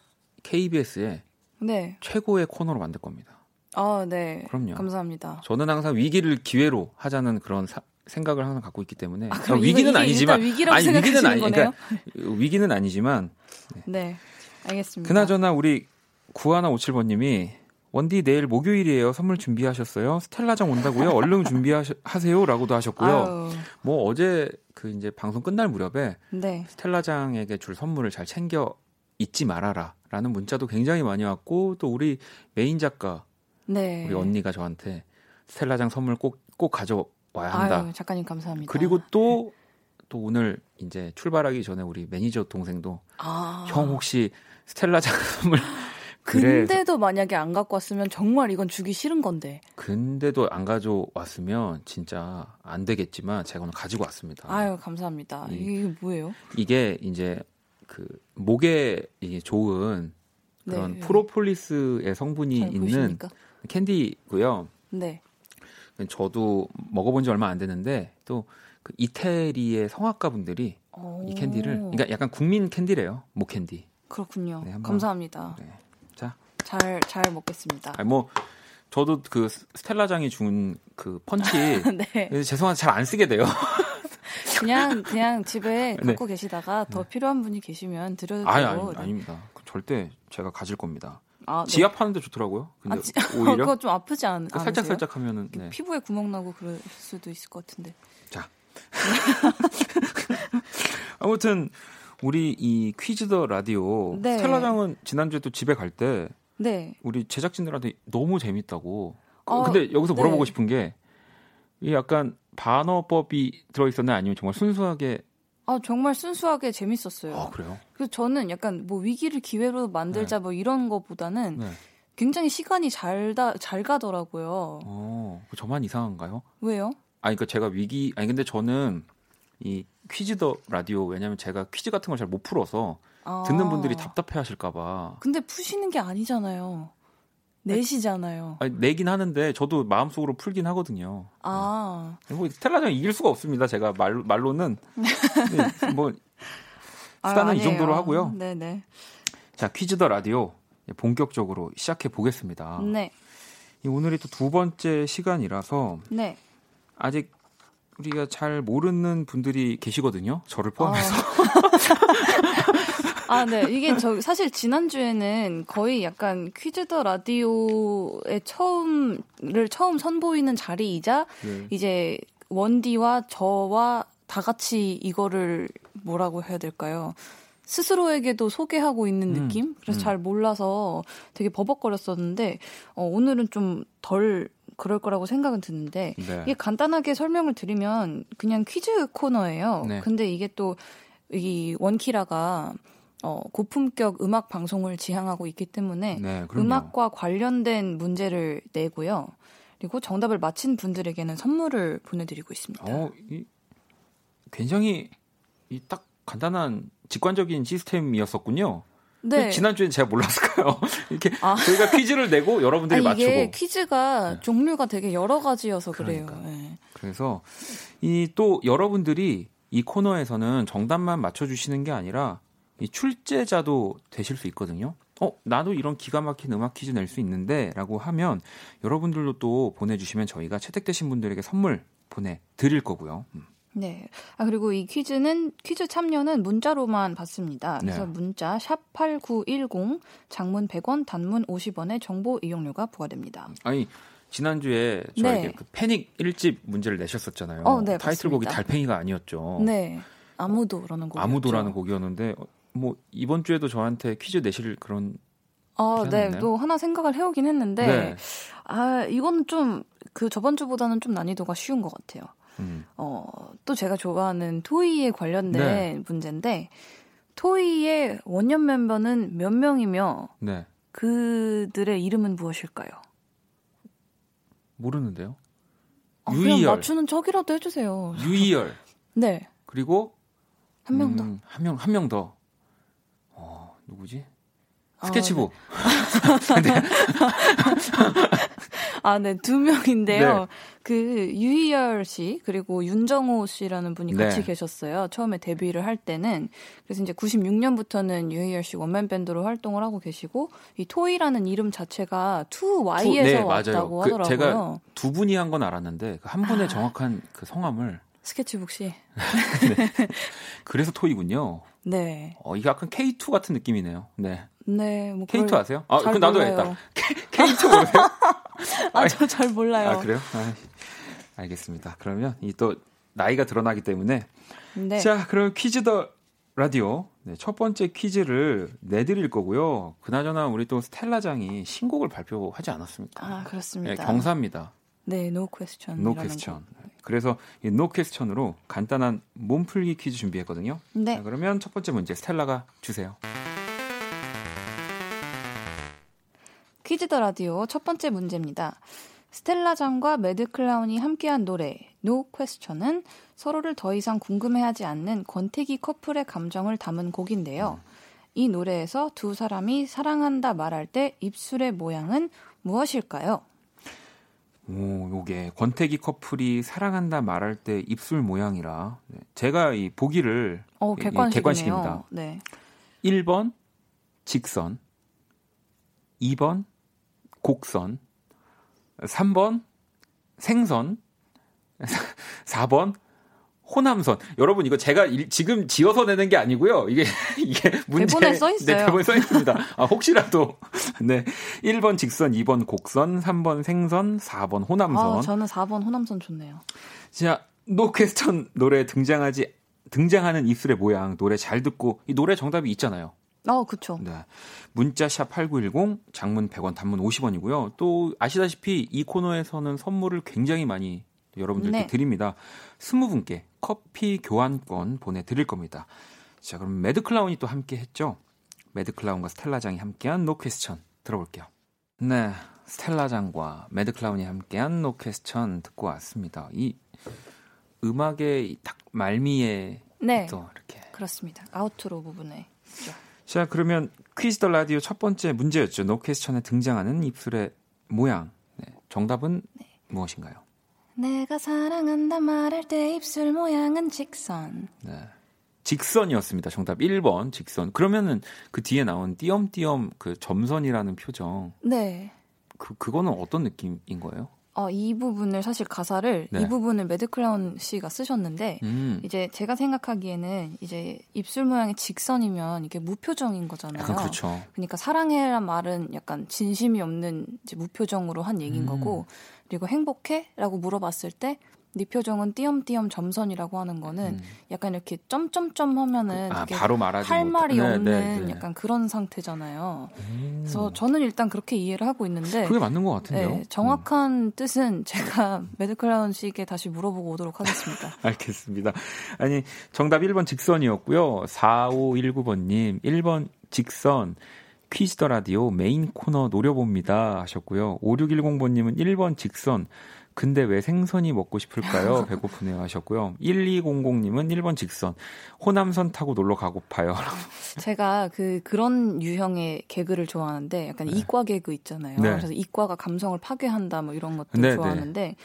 Speaker 1: KBS의 네. 최고의 코너로 만들 겁니다.
Speaker 2: 아, 네. 그럼요. 감사합니다.
Speaker 1: 저는 항상 위기를 기회로 하자는 그런 사, 생각을 항상 갖고 있기 때문에 아, 위기는 이게, 아니지만
Speaker 2: 아니 위기는 아니 그러니까
Speaker 1: 위기는 아니지만
Speaker 2: 네. 네. 알겠습니다.
Speaker 1: 그나저나 우리 구하나 오칠번님이 원디 내일 목요일이에요. 선물 준비하셨어요? 스텔라장 온다고요? 얼른 준비하세요라고도 하셨고요. 아유. 뭐 어제 그 이제 방송 끝날 무렵에 네. 스텔라장에게 줄 선물을 잘 챙겨 잊지 말아라라는 문자도 굉장히 많이 왔고 또 우리 메인 작가 네. 우리 언니가 저한테 스텔라장 선물 꼭 꼭 가져 와야 한다.
Speaker 2: 아유, 작가님 감사합니다.
Speaker 1: 그리고 또, 네. 또 오늘 이제 출발하기 전에 우리 매니저 동생도 아. 형 혹시 스텔라 작품을
Speaker 2: 그래. 근데도 만약에 안 갖고 왔으면 정말 이건 주기 싫은 건데.
Speaker 1: 근데도 안 가져왔으면 진짜 안 되겠지만 제가 오늘 가지고 왔습니다.
Speaker 2: 아유 감사합니다. 이, 이게 뭐예요?
Speaker 1: 이게 이제 그 목에 좋은 그런 네. 프로폴리스의 성분이 있는 보이십니까? 캔디고요. 네. 저도 먹어본 지 얼마 안 됐는데 또 그 이태리의 성악가 분들이 이 캔디를 그러니까 약간 국민 캔디래요 목 캔디.
Speaker 2: 그렇군요. 네, 감사합니다. 네. 자, 잘 잘 먹겠습니다.
Speaker 1: 아니, 뭐 저도 그 스텔라장이 준 그 펀치 네. 죄송한데 잘 안 쓰게 돼요.
Speaker 2: 그냥 그냥 집에 네. 갖고 네. 계시다가 더 네. 필요한 분이 계시면 드려도
Speaker 1: 아니, 아니, 아닙니다. 절대 제가 가질 겁니다. 아, 네. 지압하는 데 좋더라고요. 근데 아, 지, 오히려
Speaker 2: 그거 좀 아프지 않,
Speaker 1: 그 살짝 살짝 하면은
Speaker 2: 네. 피부에 구멍 나고 그럴 수도 있을 것 같은데.
Speaker 1: 자. 아무튼 우리 이 퀴즈 더 라디오 네. 스텔라장은 지난주에 또 집에 갈때 네. 우리 제작진들한테 너무 재밌다고. 어, 근데 여기서 네. 물어보고 싶은 게 이 약간 반어법이 들어 있었나요? 아니면 정말 순수하게
Speaker 2: 아 정말 순수하게 재밌었어요.
Speaker 1: 아 그래요?
Speaker 2: 그래서 저는 약간 뭐 위기를 기회로 만들자 네. 뭐 이런 거보다는 네. 굉장히 시간이 잘다 잘 가더라고요.
Speaker 1: 어, 저만 이상한가요?
Speaker 2: 왜요?
Speaker 1: 아니 그러니까 제가 위기 아니 근데 저는 이 퀴즈 더 라디오 왜냐면 제가 퀴즈 같은 걸 잘 못 풀어서 아. 듣는 분들이 답답해 하실까 봐.
Speaker 2: 근데 푸시는 게 아니잖아요. 내시잖아요.
Speaker 1: 아니, 내긴 하는데 저도 마음속으로 풀긴 하거든요.
Speaker 2: 아.
Speaker 1: 네. 뭐 스텔라장 이길 수가 없습니다. 제가 말, 말로는 네, 뭐 수단은 아, 이 정도로 하고요.
Speaker 2: 네네.
Speaker 1: 자 퀴즈 더 라디오 본격적으로 시작해 보겠습니다.
Speaker 2: 네.
Speaker 1: 오늘이 또 두 번째 시간이라서 네. 아직 우리가 잘 모르는 분들이 계시거든요. 저를 포함해서. 아.
Speaker 2: 아, 네. 이게 저 사실 지난주에는 거의 약간 퀴즈 더 라디오의 처음을 처음 선보이는 자리이자 네. 이제 원디와 저와 다 같이 이거를 뭐라고 해야 될까요? 스스로에게도 소개하고 있는 음, 느낌? 그래서 음. 잘 몰라서 되게 버벅거렸었는데, 어, 오늘은 좀 덜 그럴 거라고 생각은 드는데, 네. 이게 간단하게 설명을 드리면 그냥 퀴즈 코너예요. 네. 근데 이게 또, 이 원키라가 어, 고품격 음악 방송을 지향하고 있기 때문에 네, 음악과 관련된 문제를 내고요. 그리고 정답을 맞힌 분들에게는 선물을 보내드리고 있습니다.
Speaker 1: 어, 이, 굉장히 이 딱 간단한 직관적인 시스템이었었군요. 네. 지난주엔 제가 몰랐을까요? 이렇게 아. 저희가 퀴즈를 내고 여러분들이 아, 이게
Speaker 2: 맞추고. 퀴즈가 네. 종류가 되게 여러 가지여서 그러니까. 그래요. 네.
Speaker 1: 그래서 이 또 여러분들이 이 코너에서는 정답만 맞춰주시는 게 아니라 이 출제자도 되실 수 있거든요. 어, 나도 이런 기가 막힌 음악 퀴즈 낼 수 있는데 라고 하면 여러분들도 또 보내주시면 저희가 채택되신 분들에게 선물 보내드릴 거고요. 음.
Speaker 2: 네. 아, 그리고 이 퀴즈는, 퀴즈 참여는 문자로만 받습니다. 그래서 네. 문자, 샵8910, 장문 100원, 단문 50원의 정보 이용료가 부과됩니다.
Speaker 1: 아니, 지난주에 저에게 네. 그 패닉 1집 문제를 내셨었잖아요. 어, 네, 타이틀곡이 달팽이가 아니었죠.
Speaker 2: 네. 아무도라는 곡.
Speaker 1: 아무도라는 곡이었는데, 뭐, 이번 주에도 저한테 퀴즈 내실 그런.
Speaker 2: 아, 네. 또 하나 생각을 해오긴 했는데, 네. 아, 이거는 좀, 그 저번 주보다는 좀 난이도가 쉬운 것 같아요. 음. 어, 또 제가 좋아하는 토이에 관련된 네. 문제인데 토이의 원년 멤버는 몇 명이며 네. 그들의 이름은 무엇일까요?
Speaker 1: 모르는데요.
Speaker 2: 아, 유이열. 그냥 맞추는 척이라도 해주세요.
Speaker 1: 유이열.
Speaker 2: 네.
Speaker 1: 그리고
Speaker 2: 한 명 더.
Speaker 1: 음, 한 명, 한 명 더. 어, 누구지? 스케치북.
Speaker 2: 아, 네. 아, 네, 두 명인데요. 네. 그 유희열 씨 그리고 윤정호 씨라는 분이 네. 같이 계셨어요. 처음에 데뷔를 할 때는 그래서 이제 96년부터는 유희열 씨 원맨 밴드로 활동을 하고 계시고 이 토이라는 이름 자체가 2Y에서 네, 왔다고 그, 하더라고요.
Speaker 1: 제가 두 분이 한 건 알았는데 그 한 분의 아. 정확한 그 성함을
Speaker 2: 스케치북 씨.
Speaker 1: 네. 그래서 토이군요.
Speaker 2: 네.
Speaker 1: 어, 이게 약간 K2 같은 느낌이네요. 네.
Speaker 2: 네,
Speaker 1: 뭐 K2 아세요? 아, 그럼 나도 알겠다. K, 2 모르세요?
Speaker 2: 아, 저 잘 몰라요.
Speaker 1: 아, 그래요? 아, 알겠습니다. 그러면 이 또 나이가 드러나기 때문에 네. 자, 그럼 퀴즈 더 라디오 네, 첫 번째 퀴즈를 내드릴 거고요. 그나저나 우리 또 스텔라장이 신곡을 발표하지 않았습니까?
Speaker 2: 아, 그렇습니다.
Speaker 1: 네, 경사입니다.
Speaker 2: 네,
Speaker 1: No Question. No Question. 그래서 이 No Question으로 간단한 몸풀기 퀴즈 준비했거든요.
Speaker 2: 네.
Speaker 1: 자, 그러면 첫 번째 문제 스텔라가 주세요.
Speaker 2: 퀴즈 더 라디오 첫 번째 문제입니다. 스텔라장과 매드클라운이 함께한 노래 No Question은 서로를 더 이상 궁금해하지 않는 권태기 커플의 감정을 담은 곡인데요. 이 노래에서 두 사람이 사랑한다 말할 때 입술의 모양은 무엇일까요?
Speaker 1: 오, 요게 권태기 커플이 사랑한다 말할 때 입술 모양이라 네. 제가 이 보기를
Speaker 2: 어, 객관식이네요.
Speaker 1: 객관식입니다.
Speaker 2: 네.
Speaker 1: 1번 직선 2번 곡선, 3번 생선, 4번 호남선. 여러분 이거 제가 일, 지금 지어서 내는 게 아니고요. 이게 이게 문제
Speaker 2: 대본에 써 있어요.
Speaker 1: 네, 대본에 써 있습니다. 아, 혹시라도 네. 1번 직선, 2번 곡선, 3번 생선, 4번 호남선.
Speaker 2: 아, 저는 4번 호남선 좋네요.
Speaker 1: 자, No Question 노래 등장하지 등장하는 입술의 모양 노래 잘 듣고 이 노래 정답이 있잖아요.
Speaker 2: 어, 그쵸.
Speaker 1: 네. 문자 샵8910 장문 100원 단문 50원이고요. 또 아시다시피 이 코너에서는 선물을 굉장히 많이 여러분들께 네. 드립니다. 20분께 커피 교환권 보내 드릴 겁니다. 자, 그럼 매드클라운이 또 함께 했죠. 매드클라운과 스텔라장이 함께한 No Question 들어볼게요. 네. 스텔라장과 매드클라운이 함께한 No Question 듣고 왔습니다. 이 음악의 딱 말미에
Speaker 2: 네.
Speaker 1: 또 이렇게
Speaker 2: 그렇습니다. outro 부분에
Speaker 1: 자, 그러면 퀴즈 더 라디오 첫 번째 문제였죠. No Question에 등장하는 입술의 모양. 네, 정답은 네. 무엇인가요?
Speaker 2: 내가 사랑한다 말할 때 입술 모양은 직선.
Speaker 1: 네. 직선이었습니다. 정답 1번 직선. 그러면은 그 뒤에 나온 띄엄띄엄 그 점선이라는 표정.
Speaker 2: 네.
Speaker 1: 그 그거는 어떤 느낌인 거예요?
Speaker 2: 어, 이 부분을 사실 가사를 네. 이 부분을 매드클라운 씨가 쓰셨는데 음. 이제 제가 생각하기에는 이제 입술 모양이 직선이면 이게 무표정인 거잖아요.
Speaker 1: 그렇죠.
Speaker 2: 그러니까 사랑해란 말은 약간 진심이 없는 이제 무표정으로 한 얘기인 음. 거고 그리고 행복해 라고 물어봤을 때 네 표정은 띄엄띄엄 점선이라고 하는 거는 음. 약간 이렇게 점점점 하면은
Speaker 1: 아, 바로 말하지
Speaker 2: 할 말이 네, 없는 네, 네. 약간 그런 상태잖아요. 음. 그래서 저는 일단 그렇게 이해를 하고 있는데
Speaker 1: 그게 맞는 것 같은데요. 네,
Speaker 2: 정확한 음. 뜻은 제가 매드클라운 씨에게 다시 물어보고 오도록 하겠습니다.
Speaker 1: 알겠습니다. 아니 정답 1번 직선이었고요. 4519번님 1번 직선 퀴즈 더 라디오 메인 코너 노려봅니다 하셨고요. 5610번님은 1번 직선 근데 왜 생선이 먹고 싶을까요? 배고프네요 하셨고요. 1200님은 1번 직선. 호남선 타고 놀러 가고파요.
Speaker 2: 제가 그 그런 유형의 개그를 좋아하는데 약간 네. 이과 개그 있잖아요. 네. 그래서 이과가 감성을 파괴한다 뭐 이런 것들 네, 네, 좋아하는데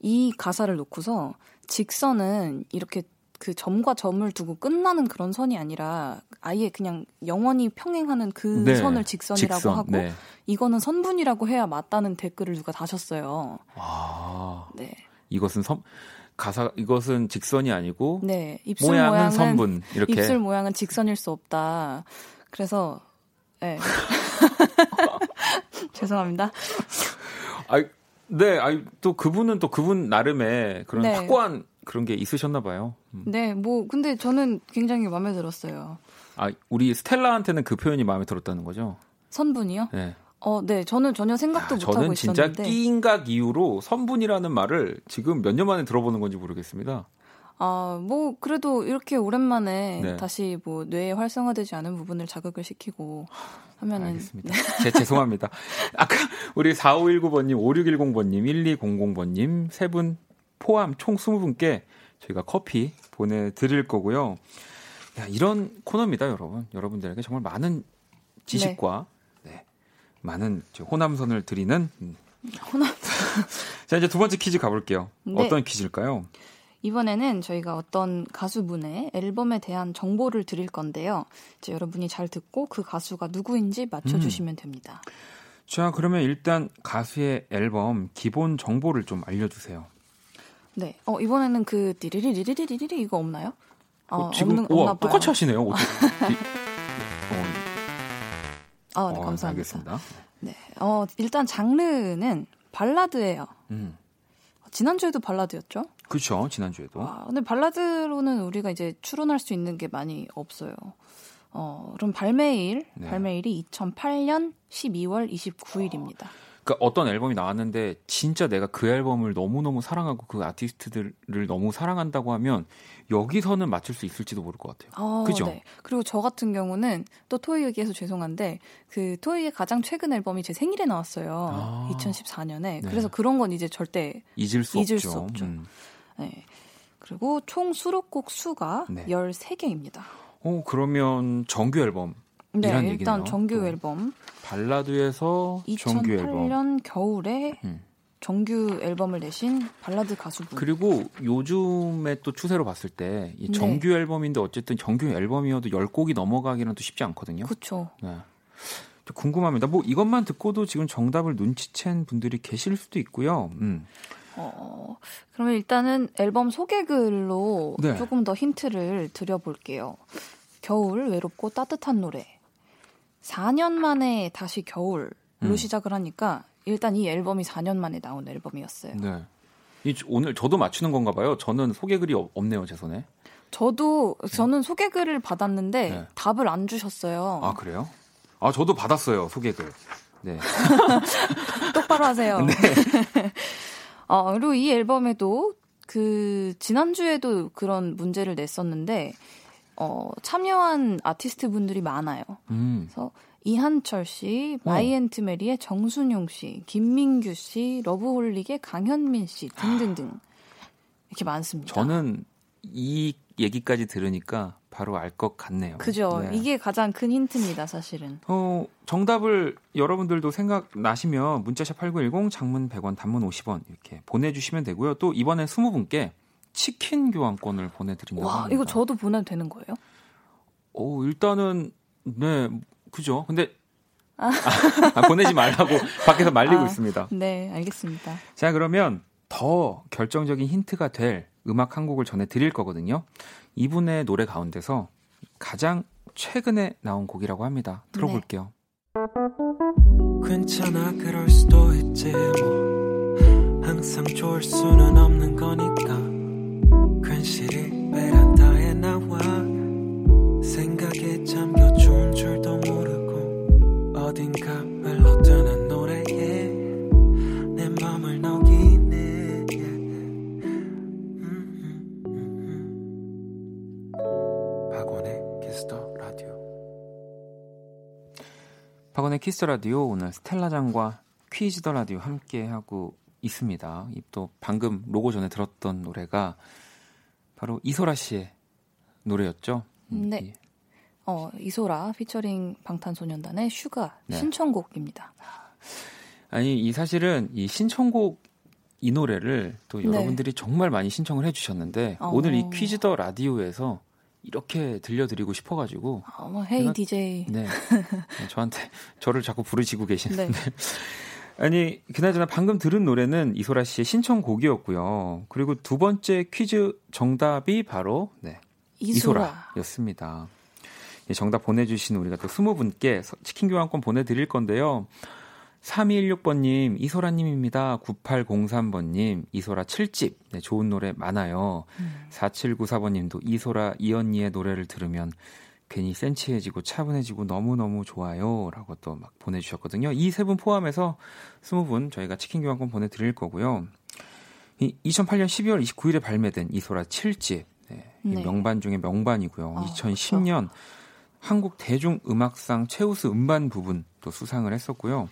Speaker 2: 이 가사를 놓고서 직선은 이렇게 그 점과 점을 두고 끝나는 그런 선이 아니라 아예 그냥 영원히 평행하는 그 네. 선을 직선이라고 직선, 하고 네. 이거는 선분이라고 해야 맞다는 댓글을 누가 다셨어요. 아.
Speaker 1: 네. 이것은 선 가사 이것은 직선이 아니고 네. 입술 모양은, 모양은 선분 이렇게
Speaker 2: 입술 모양은 직선일 수 없다. 그래서 네. 죄송합니다.
Speaker 1: 아, 네, 아, 또 그분은 또 그분 나름의 그런 네. 확고한 그런 게 있으셨나 봐요.
Speaker 2: 음. 네, 뭐 근데 저는 굉장히 마음에 들었어요.
Speaker 1: 아, 우리 스텔라한테는 그 표현이 마음에 들었다는 거죠?
Speaker 2: 선분이요? 네. 어, 네. 저는 전혀 생각도 아, 못 하고 있었는데.
Speaker 1: 저는 진짜 끼인각 이후로 선분이라는 말을 지금 몇 년 만에 들어보는 건지 모르겠습니다.
Speaker 2: 아, 뭐 그래도 이렇게 오랜만에 네. 다시 뭐 뇌에 활성화되지 않은 부분을 자극을 시키고 하면은
Speaker 1: 알겠습니다. 네. 제, 죄송합니다. 아까 우리 4519번 님, 5610번 님, 1200번 님 세 분 포함 총 20분께 저희가 커피 보내드릴 거고요. 야, 이런 코너입니다, 여러분. 여러분들에게 정말 많은 지식과 네. 네, 많은 호남선을 드리는 음.
Speaker 2: 호남선.
Speaker 1: 자, 이제 두 번째 퀴즈 가볼게요. 네. 어떤 퀴즈일까요?
Speaker 2: 이번에는 저희가 어떤 가수분의 앨범에 대한 정보를 드릴 건데요. 이제 여러분이 잘 듣고 그 가수가 누구인지 맞춰주시면 음. 됩니다.
Speaker 1: 자, 그러면 일단 가수의 앨범 기본 정보를 좀 알려주세요.
Speaker 2: 네. 어, 이번에는 그 띠리리리리리리 이거 없나요?
Speaker 1: 어, 어, 지금 없는, 우와, 똑같이 하시네요. 어,
Speaker 2: 아, 네, 어, 감사합니다. 알겠습니다. 네. 어, 일단 장르는 발라드예요. 음. 지난주에도 발라드였죠?
Speaker 1: 그렇죠. 지난주에도.
Speaker 2: 아, 근데 발라드로는 우리가 이제 추론할 수 있는 게 많이 없어요. 어, 그럼 발매일, 네. 발매일이 2008년 12월 29일입니다.
Speaker 1: 그러니까 어떤 앨범이 나왔는데 진짜 내가 그 앨범을 너무너무 사랑하고 그 아티스트들을 너무 사랑한다고 하면 여기서는 맞출 수 있을지도 모를 것 같아요. 어, 그죠? 네.
Speaker 2: 그리고 저 같은 경우는 또 토이 얘기해서 죄송한데 그 토이의 가장 최근 앨범이 제 생일에 나왔어요. 아, 2014년에. 네. 그래서 그런 건 이제 절대
Speaker 1: 잊을 수
Speaker 2: 잊을
Speaker 1: 없죠.
Speaker 2: 수 없죠. 음. 네. 그리고 총 수록곡 수가 네. 13개입니다.
Speaker 1: 어, 그러면 정규 앨범
Speaker 2: 네, 일단 얘기네요. 정규 또. 앨범.
Speaker 1: 발라드에서 정규 앨범.
Speaker 2: 2008년 겨울에 음. 정규 앨범을 내신 발라드 가수분.
Speaker 1: 그리고 요즘에 또 추세로 봤을 때이 네. 정규 네. 앨범인데 어쨌든 정규 앨범이어도 10곡이 넘어가기는 또 쉽지 않거든요.
Speaker 2: 그렇죠.
Speaker 1: 네. 궁금합니다. 뭐 이것만 듣고도 지금 정답을 눈치챈 분들이 계실 수도 있고요. 음.
Speaker 2: 어, 그러면 일단은 앨범 소개글로 네. 조금 더 힌트를 드려볼게요. 겨울 외롭고 따뜻한 노래. 4년 만에 다시 겨울로 음. 시작을 하니까 일단 이 앨범이 4년 만에 나온 앨범이었어요.
Speaker 1: 네. 이 오늘 저도 맞추는 건가 봐요. 저는 소개글이 없네요, 제 손에.
Speaker 2: 저도 저는 소개글을 받았는데 네. 답을 안 주셨어요.
Speaker 1: 아 그래요? 아 저도 받았어요 소개글. 네.
Speaker 2: 똑바로 하세요. 네. 어, 그리고 이 앨범에도 그 지난주에도 그런 문제를 냈었는데 어, 참여한 아티스트 분들이 많아요. 음. 그래서 이한철 씨, 어. 마이앤트 메리의 정순용 씨, 김민규 씨, 러브홀릭의 강현민 씨 등등등 이렇게 많습니다.
Speaker 1: 저는 이 얘기까지 들으니까 바로 알 것 같네요.
Speaker 2: 그죠. 네. 이게 가장 큰 힌트입니다, 사실은.
Speaker 1: 어, 정답을 여러분들도 생각나시면 문자샵 8910 장문 100원, 단문 50원 이렇게 보내주시면 되고요. 또 이번에 20분께 치킨 교환권을 보내드린다고 와, 합니다.
Speaker 2: 이거 저도 보내도 되는 거예요?
Speaker 1: 어, 일단은 네, 그죠. 근데 아. 아, 보내지 말라고 밖에서 말리고 아, 있습니다.
Speaker 2: 네, 알겠습니다.
Speaker 1: 자, 그러면 더 결정적인 힌트가 될 음악 한 곡을 전해 드릴 거거든요. 이분의 노래 가운데서 가장 최근에 나온 곡이라고 합니다. 들어볼게요. 네. 괜찮아, 그럴 수도 있지, 뭐. 항상 좋을 수는 없는 거니까. 괜시리 베란다에 나와 생각에 잠겨 좋은 줄도 모르고 어딘가 흘러드는 노래에 내 맘을 녹이네 박원의 키스 더 라디오 박원의 키스 더 라디오 오늘 스텔라 장과 퀴즈 더 라디오 함께 하고 있습니다. 또 방금 로고 전에 들었던 노래가 바로 이소라 씨의 노래였죠.
Speaker 2: 음, 네. 어, 이소라 피처링 방탄소년단의 슈가 네. 신청곡입니다.
Speaker 1: 아니, 이 사실은 이 신청곡 이 노래를 또 네. 여러분들이 정말 많이 신청을 해 주셨는데 어. 오늘 이 퀴즈 더 라디오에서 이렇게 들려드리고 싶어가지고.
Speaker 2: 어, 뭐, Hey DJ.
Speaker 1: 네. 저한테 저를 자꾸 부르시고 계시는데. 네. 아니 그나저나 방금 들은 노래는 이소라 씨의 신청곡이었고요. 그리고 두 번째 퀴즈 정답이 바로 네, 이소라. 이소라였습니다. 예, 정답 보내주신 우리가 또 스무 분께 치킨 교환권 보내드릴 건데요. 3216번님, 이소라님입니다. 9803번님, 이소라 7집. 네, 좋은 노래 많아요. 음. 4794번님도 이소라 이언니의 노래를 들으면 괜히 센치해지고 차분해지고 너무너무 좋아요. 라고 또 막 보내주셨거든요. 이 세 분 포함해서 20분 저희가 치킨 교환권 보내드릴 거고요. 이 2008년 12월 29일에 발매된 이소라 7집. 네, 네. 명반 중에 명반이고요. 아, 2010년 그렇죠. 한국 대중음악상 최우수 음반 부분 또 수상을 했었고요.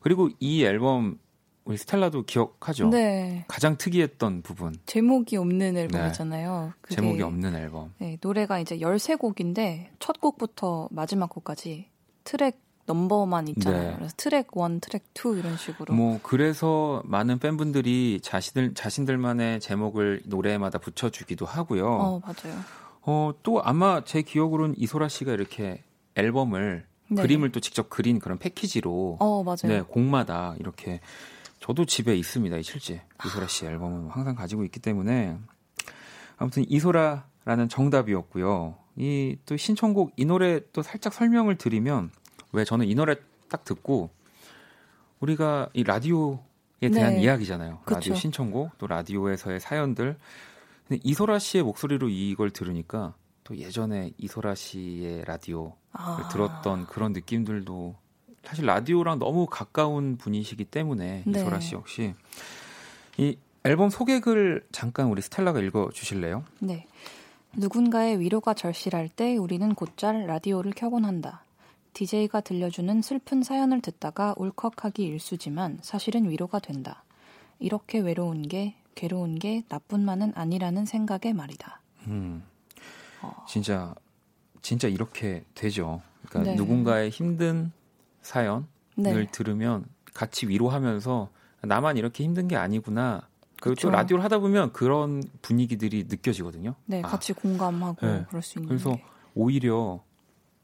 Speaker 1: 그리고 이 앨범 우리 스텔라도 기억하죠? 네. 가장 특이했던 부분.
Speaker 2: 제목이 없는 앨범이잖아요.
Speaker 1: 네. 제목이 없는 앨범.
Speaker 2: 네, 노래가 이제 13곡인데 첫 곡부터 마지막 곡까지 트랙 넘버만 있잖아요. 네. 그래서 트랙 1, 트랙 2 이런 식으로.
Speaker 1: 뭐 그래서 많은 팬분들이 자신들 자신들만의 제목을 노래마다 붙여 주기도 하고요.
Speaker 2: 어, 맞아요.
Speaker 1: 어, 또 아마 제 기억으로는 이소라 씨가 이렇게 앨범을 네. 그림을 또 직접 그린 그런 패키지로
Speaker 2: 어, 맞아요.
Speaker 1: 네, 곡마다 이렇게 저도 집에 있습니다. 이 실제 이소라 씨 앨범은 항상 가지고 있기 때문에 아무튼 이소라라는 정답이었고요. 이 또 신청곡 이 노래 또 살짝 설명을 드리면 왜 저는 이 노래 딱 듣고 우리가 이 라디오에 대한 네. 이야기잖아요. 그쵸. 라디오 신청곡 또 라디오에서의 사연들. 근데 이소라 씨의 목소리로 이걸 들으니까 또 예전에 이소라 씨의 라디오를 아. 들었던 그런 느낌들도 사실 라디오랑 너무 가까운 분이시기 때문에 네. 이소라 씨 역시 이 앨범 소개글 잠깐 우리 스텔라가 읽어 주실래요?
Speaker 2: 네. 누군가의 위로가 절실할 때 우리는 곧잘 라디오를 켜곤 한다. DJ가 들려주는 슬픈 사연을 듣다가 울컥하기 일수지만 사실은 위로가 된다. 이렇게 외로운 게 괴로운 게 나뿐만은 아니라는 생각에 말이다. 음.
Speaker 1: 어. 진짜 진짜 이렇게 되죠. 그러니까 네. 누군가의 힘든 사연을 네. 들으면 같이 위로하면서 나만 이렇게 힘든 게 아니구나. 그리고 그쵸. 또 라디오를 하다 보면 그런 분위기들이 느껴지거든요.
Speaker 2: 네, 아. 같이 공감하고 네. 그럴 수 있는.
Speaker 1: 그래서
Speaker 2: 게.
Speaker 1: 오히려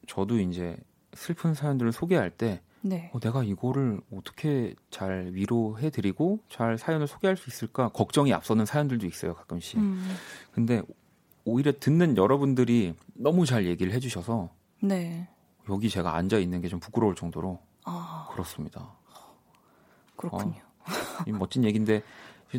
Speaker 1: 저도 이제 슬픈 사연들을 소개할 때 네. 어, 내가 이거를 어떻게 잘 위로해드리고 잘 사연을 소개할 수 있을까 걱정이 앞서는 사연들도 있어요 가끔씩. 음. 근데 오히려 듣는 여러분들이 너무 잘 얘기를 해주셔서 네. 여기 제가 앉아 있는 게 좀 부끄러울 정도로 아. 그렇습니다.
Speaker 2: 그렇군요.
Speaker 1: 어, 이 멋진 얘기인데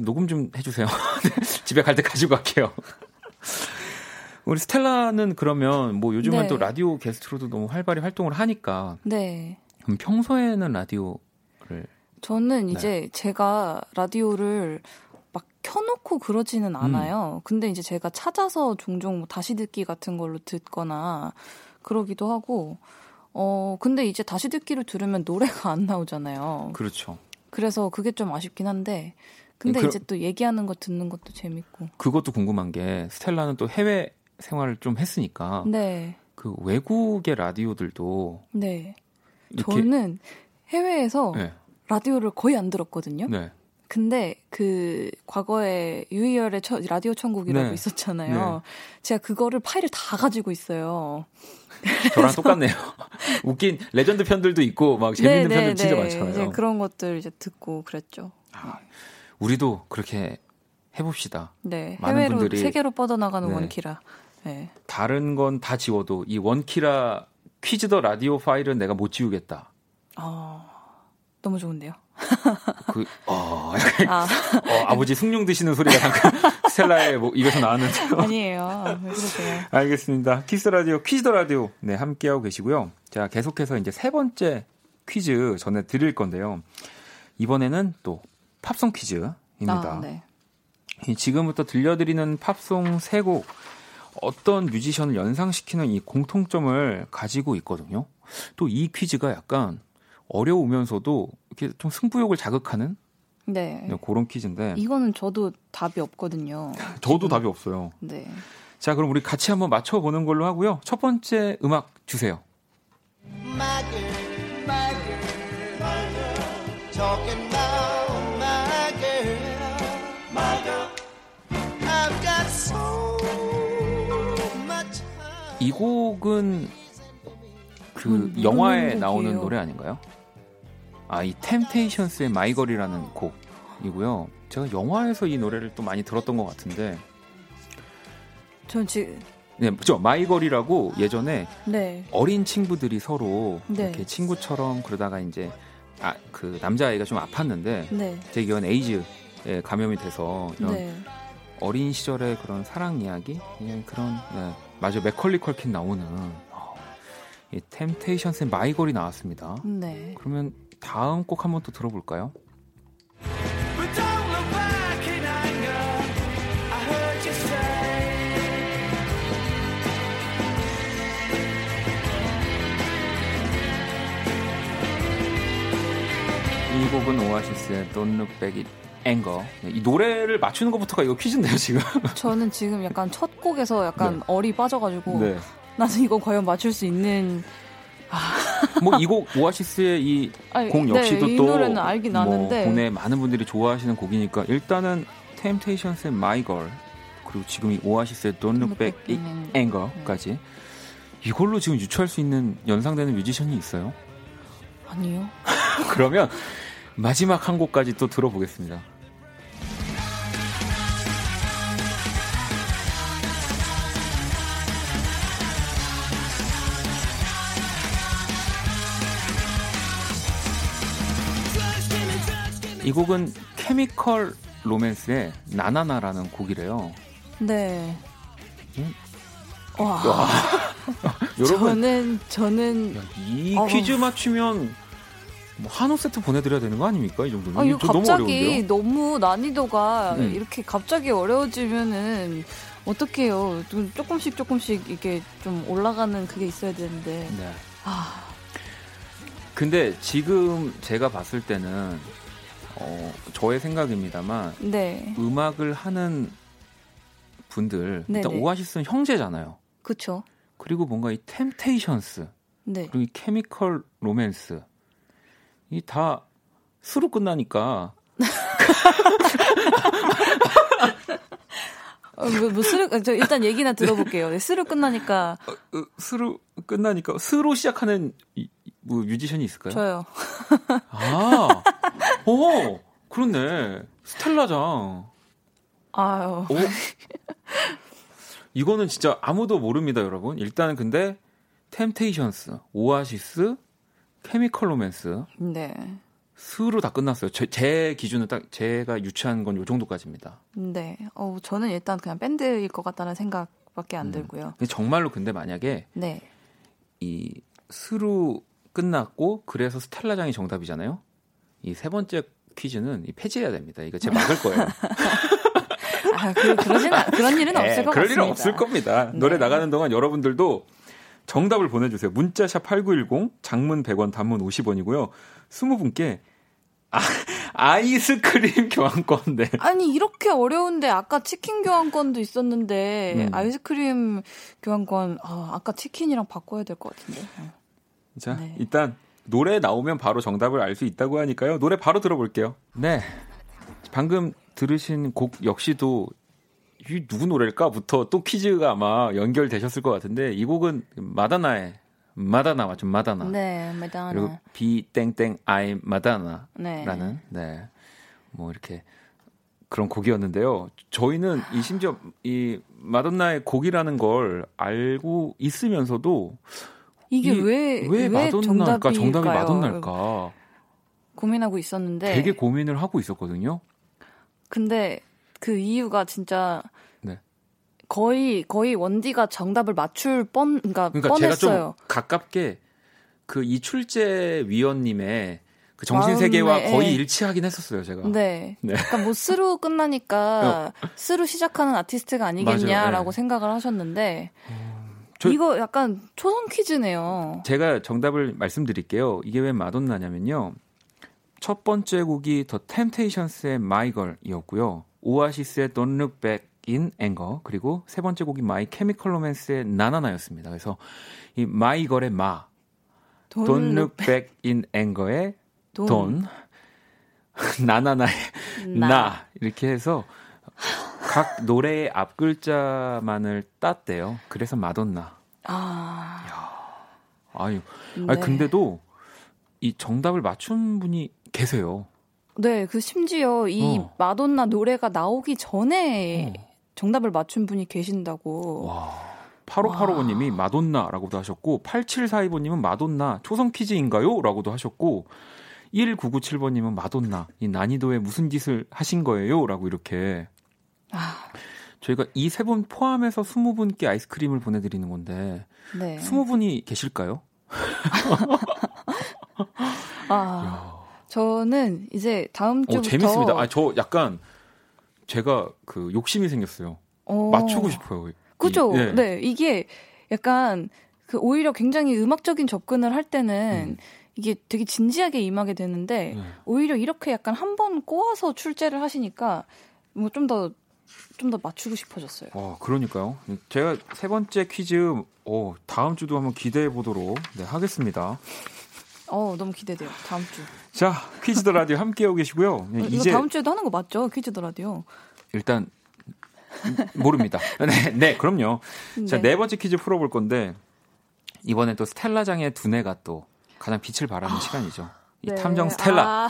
Speaker 1: 녹음 좀 해주세요. 집에 갈 때 가지고 갈게요. 우리 스텔라는 그러면 뭐 요즘은 네. 또 라디오 게스트로도 너무 활발히 활동을 하니까. 네. 그럼 평소에는 라디오를
Speaker 2: 저는 네. 이제 제가 라디오를 막 켜놓고 그러지는 않아요. 음. 근데 이제 제가 찾아서 종종 뭐 다시 듣기 같은 걸로 듣거나 그러기도 하고, 어, 근데 이제 다시 듣기를 들으면 노래가 안 나오잖아요.
Speaker 1: 그렇죠.
Speaker 2: 그래서 그게 좀 아쉽긴 한데, 근데 그, 이제 또 얘기하는 거 듣는 것도 재밌고.
Speaker 1: 그것도 궁금한 게, 스텔라는 또 해외 생활을 좀 했으니까. 네. 그 외국의 라디오들도.
Speaker 2: 네. 저는 해외에서 네. 라디오를 거의 안 들었거든요. 네. 근데 그 과거에 유희열의 처, 라디오 천국이라고 네. 있었잖아요. 네. 제가 그거를 파일을 다 가지고 있어요.
Speaker 1: 저랑 똑같네요. 웃긴 레전드 편들도 있고 막 재밌는 네, 네 편들 진짜 네. 많잖아요.
Speaker 2: 이제 그런 것들 이제 듣고 그랬죠. 아,
Speaker 1: 우리도 그렇게 해봅시다.
Speaker 2: 네, 해외로 분들이, 세계로 뻗어나가는 네. 원키라. 네.
Speaker 1: 다른 건 다 지워도 이 원키라 퀴즈 더 라디오 파일은 내가 못 지우겠다.
Speaker 2: 어, 너무 좋은데요.
Speaker 1: 그, 어, 약간, 아. 어, 아버지 숭늉 드시는 소리가 잠깐 스텔라의 뭐 입에서 나왔는데요.
Speaker 2: 아니에요. 왜 그러세요?
Speaker 1: 알겠습니다. 키스 라디오, 퀴즈 더 라디오. 네, 함께하고 계시고요. 자, 계속해서 이제 세 번째 퀴즈 전해 드릴 건데요. 이번에는 또 팝송 퀴즈입니다. 아, 네. 지금부터 들려드리는 팝송 세 곡 어떤 뮤지션을 연상시키는 이 공통점을 가지고 있거든요. 또 이 퀴즈가 약간 어려우면서도 이렇게 좀 승부욕을 자극하는
Speaker 2: 네.
Speaker 1: 네. 그런 퀴즈인데.
Speaker 2: 이거는 저도 답이 없거든요.
Speaker 1: 저도 지금. 답이 없어요.
Speaker 2: 네.
Speaker 1: 자, 그럼 우리 같이 한번 맞춰 보는 걸로 하고요. 첫 번째 음악 주세요. 이 곡은 그 영화에 나오는 노래 아닌가요? 아, 이 템테이션스의 My Girl이라는 곡이고요. 제가 영화에서 이 노래를 또 많이 들었던 것 같은데.
Speaker 2: 전 지금
Speaker 1: 네, 그죠. My Girl이라고 예전에
Speaker 2: 네.
Speaker 1: 어린 친구들이 서로
Speaker 2: 네.
Speaker 1: 이렇게 친구처럼 그러다가 이제 아, 그 남자아이가 좀 아팠는데
Speaker 2: 네.
Speaker 1: 제 기억엔 에이즈에 감염이 돼서 이런
Speaker 2: 네.
Speaker 1: 어린 시절의 그런 사랑 이야기 그냥 그런 네. 맞아 맥컬리 컬킨 나오는 어, 이 템테이션스의 마이걸이 나왔습니다.
Speaker 2: 네.
Speaker 1: 그러면 다음 곡 한번 또 들어볼까요? 이 곡은 오아시스의 Don't Look Back at Anger. 이 노래를 맞추는 것부터가 이거 퀴즈인데요, 지금.
Speaker 2: 저는 지금 약간 첫 곡에서 약간 네. 얼이 빠져가지고 네. 나는 이거 과연 맞출 수 있는
Speaker 1: 아. 뭐 이 곡 오아시스의 이 곡 역시도
Speaker 2: 네,
Speaker 1: 또
Speaker 2: 노래는 알긴
Speaker 1: 뭐
Speaker 2: 아는데
Speaker 1: 국내 많은 분들이 좋아하시는 곡이니까 일단은 템테이션스의 My Girl 그리고 지금 이 오아시스의 Don't Look Back in Anger까지 네. 이걸로 지금 유추할 수 있는 연상되는 뮤지션이 있어요?
Speaker 2: 아니요.
Speaker 1: 그러면 마지막 한 곡까지 또 들어보겠습니다. 이 곡은 케미컬 로맨스의 나나나라는 곡이래요.
Speaker 2: 네.
Speaker 1: 응?
Speaker 2: 와. 와. 여러분 저는 저는
Speaker 1: 야, 이 어. 퀴즈 맞추면 뭐 한우 세트 보내드려야 되는 거 아닙니까 이 정도면?
Speaker 2: 아, 이거 갑자기 너무, 너무 난이도가 음. 이렇게 갑자기 어려워지면은 어떡해요? 조금씩 조금씩 이게 좀 올라가는 그게 있어야 되는데.
Speaker 1: 네. 아. 근데 지금 제가 봤을 때는 어, 저의 생각입니다만
Speaker 2: 네.
Speaker 1: 음악을 하는 분들 일단 네네. 오아시스는 형제잖아요.
Speaker 2: 그렇죠.
Speaker 1: 그리고 뭔가 이 템테이션스
Speaker 2: 네.
Speaker 1: 그리고 이 케미컬 로맨스 이 다 스로 끝나니까
Speaker 2: 어, 뭐, 뭐저 일단 얘기나 들어볼게요. 네, 스로 끝나니까
Speaker 1: 어, 어, 스로 끝나니까 스로 시작하는 이, 뭐 뮤지션이 있을까요?
Speaker 2: 저요.
Speaker 1: 아, 오, 그렇네. 스텔라장.
Speaker 2: 아유. 오.
Speaker 1: 이거는 진짜 아무도 모릅니다, 여러분. 일단은 근데 템테이션스, 오아시스, 케미컬 로맨스.
Speaker 2: 네.
Speaker 1: 스로 다 끝났어요. 제, 제 기준은 딱 제가 유추한 건 요 정도까지입니다.
Speaker 2: 네. 어, 저는 일단 그냥 밴드일 것 같다는 생각밖에 안 음. 들고요.
Speaker 1: 정말로 근데 만약에
Speaker 2: 네.
Speaker 1: 이 스로 끝났고 그래서 스텔라장이 정답이잖아요. 이 세 번째 퀴즈는 폐지해야 됩니다. 이거 제가 막을 거예요.
Speaker 2: 아, 그, 그러진, 그런 일은 없을 네, 것
Speaker 1: 그럴
Speaker 2: 같습니다.
Speaker 1: 일은 없을 겁니다. 네. 노래 나가는 동안 여러분들도 정답을 보내주세요. 문자샵 8910, 장문 100원, 단문 50원이고요. 20분께 아, 아이스크림 교환권인데.
Speaker 2: 아니 이렇게 어려운데 아까 치킨 교환권도 있었는데 음. 아이스크림 교환권 아, 아까 치킨이랑 바꿔야 될 것 같은데.
Speaker 1: 자 네. 일단 노래 나오면 바로 정답을 알 수 있다고 하니까요. 노래 바로 들어볼게요. 네. 방금 들으신 곡 역시도 이 누구 노래일까부터 또 퀴즈가 아마 연결되셨을 것 같은데 이 곡은 마다나의 마다나 맞죠? 마다나.
Speaker 2: 네, 마다나.
Speaker 1: 그리고 비 땡땡 아이 마다나라는 네. 네. 뭐 이렇게 그런 곡이었는데요. 저희는 이 심지어 이 마돈나의 곡이라는 걸 알고 있으면서도
Speaker 2: 이게 왜,
Speaker 1: 왜, 왜 마돈나일까? 정답이 마돈나일까?
Speaker 2: 고민하고 있었는데
Speaker 1: 되게 고민을 하고 있었거든요.
Speaker 2: 근데 그 이유가 진짜 네. 거의 거의 원디가 정답을 맞출 뻔 그러니까, 그러니까 뻔했어요.
Speaker 1: 제가 좀 가깝게 그 이출제 위원님의 그 정신 세계와 거의 일치하긴 했었어요, 제가.
Speaker 2: 네. 네. 그러니까 뭐 스로 끝나니까 어. 스로 시작하는 아티스트가 아니겠냐라고 네. 생각을 하셨는데 음, 저, 이거 약간 초성 퀴즈네요.
Speaker 1: 제가 정답을 말씀드릴게요. 이게 왜 마돈나냐면요. 첫 번째 곡이 더 템테이션스의 My Girl이었고요. 오아시스의 Don't Look Back in Anger 그리고 세 번째 곡이 My Chemical Romance의 Na Na Na였습니다. 그래서 이 My Girl의 마, Don't, Don't Look Back in Anger의 돈, 돈 나나나의 나. 나 이렇게 해서 각 노래의 앞 글자만을 땄대요. 그래서 마돈나. 아. 야. 아유. 네. 아니 근데도 이 정답을 맞춘 분이 계세요.
Speaker 2: 네, 그 심지어 이 어. 마돈나 노래가 나오기 전에 어. 정답을 맞춘 분이 계신다고.
Speaker 1: 와. 8585번님이 마돈나라고도 하셨고, 8742번님은 마돈나 초성 퀴즈인가요? 라고도 하셨고, 1997번님은 마돈나, 이 난이도에 무슨 짓을 하신 거예요? 라고 이렇게. 아. 저희가 이 세 분 포함해서 20분께 아이스크림을 보내드리는 건데, 네. 20분이 계실까요?
Speaker 2: 아. 저는 이제 다음 어, 주부터 어,
Speaker 1: 재밌습니다. 아, 저 약간 제가 그 욕심이 생겼어요. 어. 맞추고 싶어요.
Speaker 2: 그죠? 이, 네. 네. 이게 약간 그 오히려 굉장히 음악적인 접근을 할 때는 음. 이게 되게 진지하게 임하게 되는데 네. 오히려 이렇게 약간 한 번 꼬아서 출제를 하시니까 뭐 좀 더 좀 더 맞추고 싶어졌어요.
Speaker 1: 어, 그러니까요. 제가 세 번째 퀴즈 어, 다음 주도 한번 기대해 보도록 네, 하겠습니다.
Speaker 2: 어, 너무 기대돼요. 다음 주.
Speaker 1: 자, 퀴즈 더 라디오 함께 하고 계시고요.
Speaker 2: 네, 이제 다음 주에도 하는 거 맞죠? 퀴즈 더 라디오.
Speaker 1: 일단 모릅니다. 네, 네, 그럼요. 네. 자, 네 번째 퀴즈 풀어볼 건데 이번에 또 스텔라장의 두뇌가 또 가장 빛을 발하는 아, 시간이죠. 이 네. 탐정 스텔라. 아.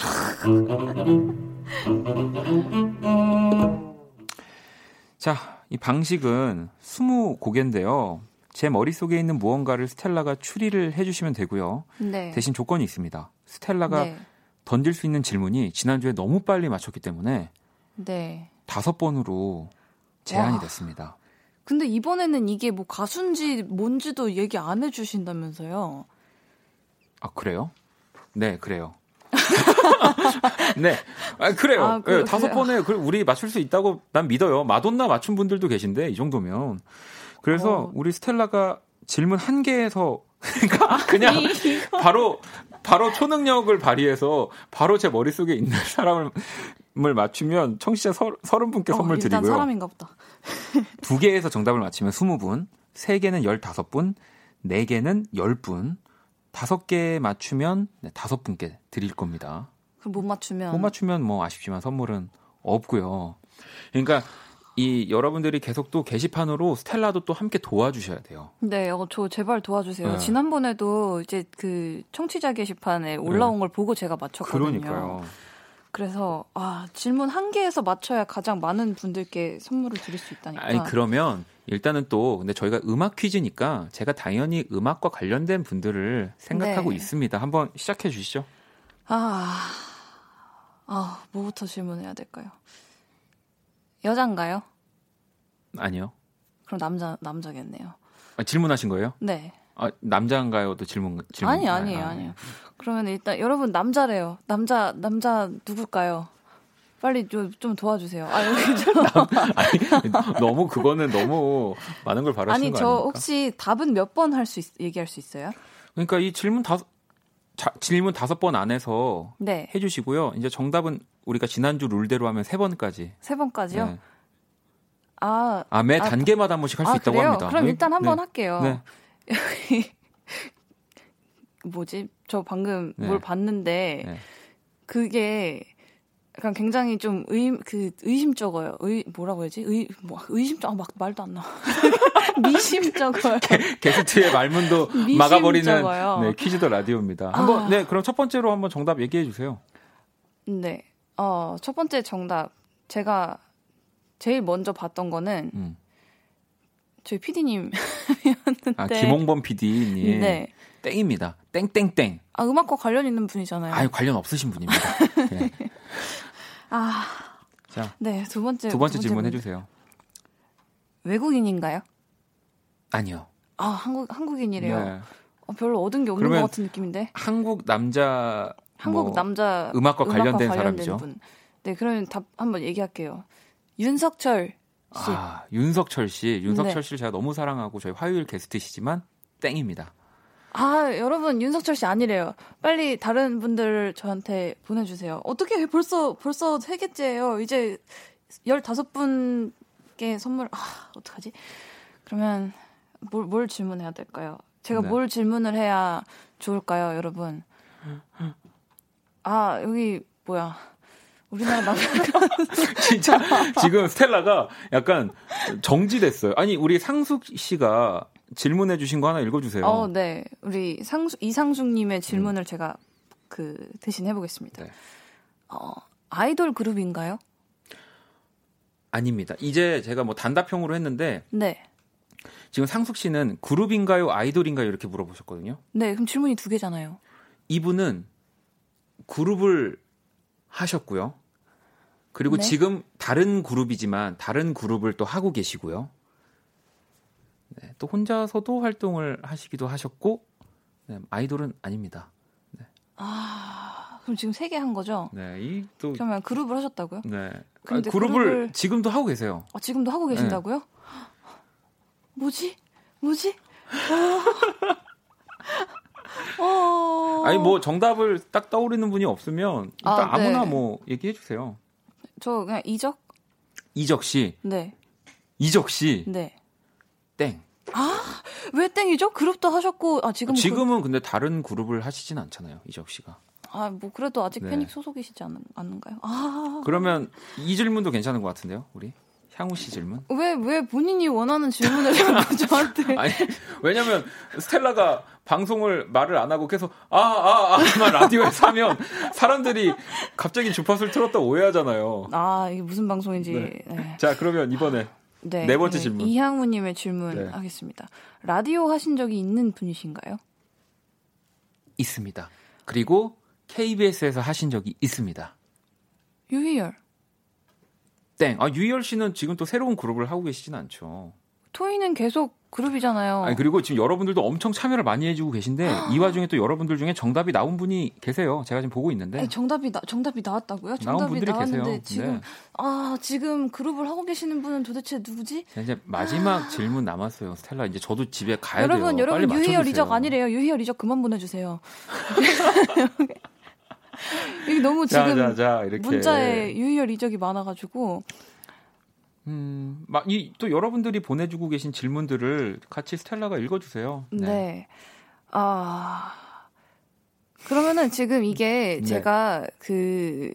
Speaker 1: 자, 이 방식은 20곡인데요. 제 머릿속에 있는 무언가를 스텔라가 추리를 해주시면 되고요. 네. 대신 조건이 있습니다. 스텔라가 네. 던질 수 있는 질문이 지난주에 너무 빨리 맞췄기 때문에 네. 다섯 번으로 제한이 와. 됐습니다.
Speaker 2: 근데 이번에는 이게 뭐 가수인지 뭔지도 얘기 안 해주신다면서요?
Speaker 1: 아 그래요? 네 그래요. 네, 아, 그래요. 아, 그, 네, 다섯 번에 우리 맞출 수 있다고 난 믿어요. 마돈나 맞춘 분들도 계신데 이 정도면 그래서 어. 우리 스텔라가 질문 한 개에서 그러니까 그냥 바로 바로 초능력을 발휘해서 바로 제 머릿속에 있는 사람을 맞추면 청취자 서, 30분께 어, 선물 드리고요. 일단
Speaker 2: 사람인가 보다.
Speaker 1: 두 개에서 정답을 맞히면 20분, 세 개는 15분, 네 개는 10분, 다섯 개 맞추면 네, 다섯 분께 드릴 겁니다.
Speaker 2: 그럼 못 맞추면
Speaker 1: 못 맞추면 뭐 아쉽지만 선물은 없고요. 그러니까 이 여러분들이 계속 또 게시판으로 스텔라도 또 함께 도와주셔야 돼요.
Speaker 2: 네, 어, 저 제발 도와주세요. 네. 지난번에도 이제 그 청취자 게시판에 올라온 네. 걸 보고 제가 맞췄거든요. 그러니까요. 그래서 아 질문 한 개에서 맞춰야 가장 많은 분들께 선물을 드릴 수 있다니까.
Speaker 1: 아니 그러면 일단은 또 근데 저희가 음악 퀴즈니까 제가 당연히 음악과 관련된 분들을 생각하고 네. 있습니다. 한번 시작해 주시죠.
Speaker 2: 아, 아 뭐부터 질문해야 될까요? 여잔가요?
Speaker 1: 아니요.
Speaker 2: 그럼 남자 남자겠네요.
Speaker 1: 아, 질문하신 거예요?
Speaker 2: 네.
Speaker 1: 아, 남자인가요?도 질문 질문.
Speaker 2: 아니 아니에요, 아, 아니에요. 그러면 일단 여러분 남자래요. 남자 남자 누굴까요? 빨리 좀, 좀 도와주세요. 아, 여기 좀.
Speaker 1: 아니, 너무 그거는 너무 많은 걸 바라시는 아니, 거 아닙니까?
Speaker 2: 아니, 저 혹시 답은 몇 번 할 수 얘기할 수 있어요?
Speaker 1: 그러니까 이 질문 다섯 자, 질문 다섯 번 안에서 네. 해주시고요. 이제 정답은 우리가 지난주 룰대로 하면 세 번까지.
Speaker 2: 세 번까지요? 네. 아,
Speaker 1: 아, 매 아, 단계마다 한 번씩 할수 아, 있다고 그래요? 합니다.
Speaker 2: 그럼 네. 일단 한번 네. 할게요. 네. 뭐지? 저 방금 네. 뭘 봤는데 네. 그게 약간 굉장히 좀 의, 그 의심적어요. 의, 뭐라고 해야지? 의, 뭐, 의심적, 아, 막 말도 안 나. 미심적어요.
Speaker 1: 게스트의 말문도 막아버리는 네, 퀴즈더 라디오입니다. 한번, 아. 네, 그럼 첫 번째로 한번 정답 얘기해 주세요.
Speaker 2: 네. 어, 첫 번째 정답. 제가 제일 먼저 봤던 거는 음. 저희 PD님이었는데.
Speaker 1: 아, 김홍범 PD님. 네. 땡입니다. 땡땡땡.
Speaker 2: 아, 음악과 관련 있는 분이잖아요.
Speaker 1: 아유, 관련 없으신 분입니다. 네.
Speaker 2: 아. 자. 네, 두 번째.
Speaker 1: 두 번째, 두 번째 질문 해주세요.
Speaker 2: 외국인인가요?
Speaker 1: 아니요.
Speaker 2: 아, 한국, 한국인이래요. 네. 어, 별로 얻은 게 없는 것 같은 느낌인데.
Speaker 1: 한국 남자.
Speaker 2: 한국 뭐 남자.
Speaker 1: 음악과 관련된 음악과 사람이죠. 분.
Speaker 2: 네, 그러면 답 한번 얘기할게요. 윤석철 씨.
Speaker 1: 아, 윤석철 씨. 윤석철 네. 씨를 제가 너무 사랑하고 저희 화요일 게스트시지만 땡입니다.
Speaker 2: 아, 여러분, 윤석철 씨 아니래요. 빨리 다른 분들 저한테 보내 주세요. 어떻게 벌써, 벌써 세 개째예요. 이제 15분께 선물, 아, 어떡하지? 그러면 뭘, 뭘 질문해야 될까요? 제가 네. 뭘 질문을 해야 좋을까요, 여러분? 아, 여기, 뭐야. 우리나라 남자
Speaker 1: 진짜 지금 스텔라가 약간 정지됐어요. 아니 우리 상숙 씨가 질문해 주신 거 하나 읽어 주세요.
Speaker 2: 어, 네. 우리 상수, 이상숙 님의 질문을 음. 제가 그 대신 해 보겠습니다. 네. 어, 아이돌 그룹인가요?
Speaker 1: 아닙니다. 이제 제가 뭐 단답형으로 했는데.
Speaker 2: 네.
Speaker 1: 지금 상숙 씨는 그룹인가요, 아이돌인가요 이렇게 물어보셨거든요.
Speaker 2: 네, 그럼 질문이 두 개잖아요.
Speaker 1: 이분은 그룹을 하셨고요. 그리고 네? 지금 다른 그룹이지만 다른 그룹을 또 하고 계시고요. 네, 또 혼자서도 활동을 하시기도 하셨고 네, 아이돌은 아닙니다. 네.
Speaker 2: 아 그럼 지금 세 개 한 거죠?
Speaker 1: 네, 이또
Speaker 2: 그러면 그룹을 하셨다고요?
Speaker 1: 네, 아, 그룹을, 그룹을, 지금도 하고 계세요.
Speaker 2: 아, 지금도 하고 계신다고요? 네. 뭐지? 뭐지?
Speaker 1: 어... 아니 뭐 정답을 딱 떠오르는 분이 없으면 일단 아, 네. 무나 뭐 얘기해 주세요.
Speaker 2: 저 그냥 이적?
Speaker 1: 이적 씨.
Speaker 2: 네.
Speaker 1: 이적 씨.
Speaker 2: 네.
Speaker 1: 땡.
Speaker 2: 아, 왜 땡이죠? 그룹도 하셨고, 아, 지금.
Speaker 1: 지금은 그... 근데 다른 그룹을 하시진 않잖아요, 이적 씨가.
Speaker 2: 아, 뭐, 그래도 아직 네. 패닉 소속이시지 않, 않는가요? 아.
Speaker 1: 그러면 이 질문도 괜찮은 것 같은데요, 우리? 향우 씨 질문?
Speaker 2: 왜, 왜 본인이 원하는 질문을 자꾸 저한테.
Speaker 1: 아니, 왜냐면 스텔라가 방송을 말을 안 하고 계속, 아, 아, 아, 만 라디오에서 하면 사람들이 갑자기 주파수를 틀었다 오해하잖아요.
Speaker 2: 아, 이게 무슨 방송인지. 네.
Speaker 1: 네. 자, 그러면 이번에 네, 네 번째 네, 질문.
Speaker 2: 이향우님의 질문 네. 하겠습니다. 라디오 하신 적이 있는 분이신가요?
Speaker 1: 있습니다. 그리고 KBS에서 하신 적이 있습니다.
Speaker 2: 유희열.
Speaker 1: 땡. 아, 유희열 씨는 지금 또 새로운 그룹을 하고 계시진 않죠.
Speaker 2: 토이는 계속 그룹이잖아요.
Speaker 1: 아니, 그리고 지금 여러분들도 엄청 참여를 많이 해주고 계신데 이 와중에 또 여러분들 중에 정답이 나온 분이 계세요. 제가 지금 보고 있는데.
Speaker 2: 아니, 정답이 나, 정답이 나왔다고요? 정답이 나왔는데 계세요. 지금 네. 아 지금 그룹을 하고 계시는 분은 도대체 누구지?
Speaker 1: 이제 마지막 아... 질문 남았어요, 스텔라. 이제 저도 집에 가야
Speaker 2: 여러분,
Speaker 1: 돼요.
Speaker 2: 여러분 여러분 유희열 이적 아니래요. 유희열 이적 그만 보내주세요. 이게 너무 지금 자, 자, 자, 문자에 유희열 이적이 많아가지고
Speaker 1: 음, 막, 이, 또 여러분들이 보내주고 계신 질문들을 같이 스텔라가 읽어주세요.
Speaker 2: 네. 네. 아, 그러면은 지금 이게 네. 제가 그,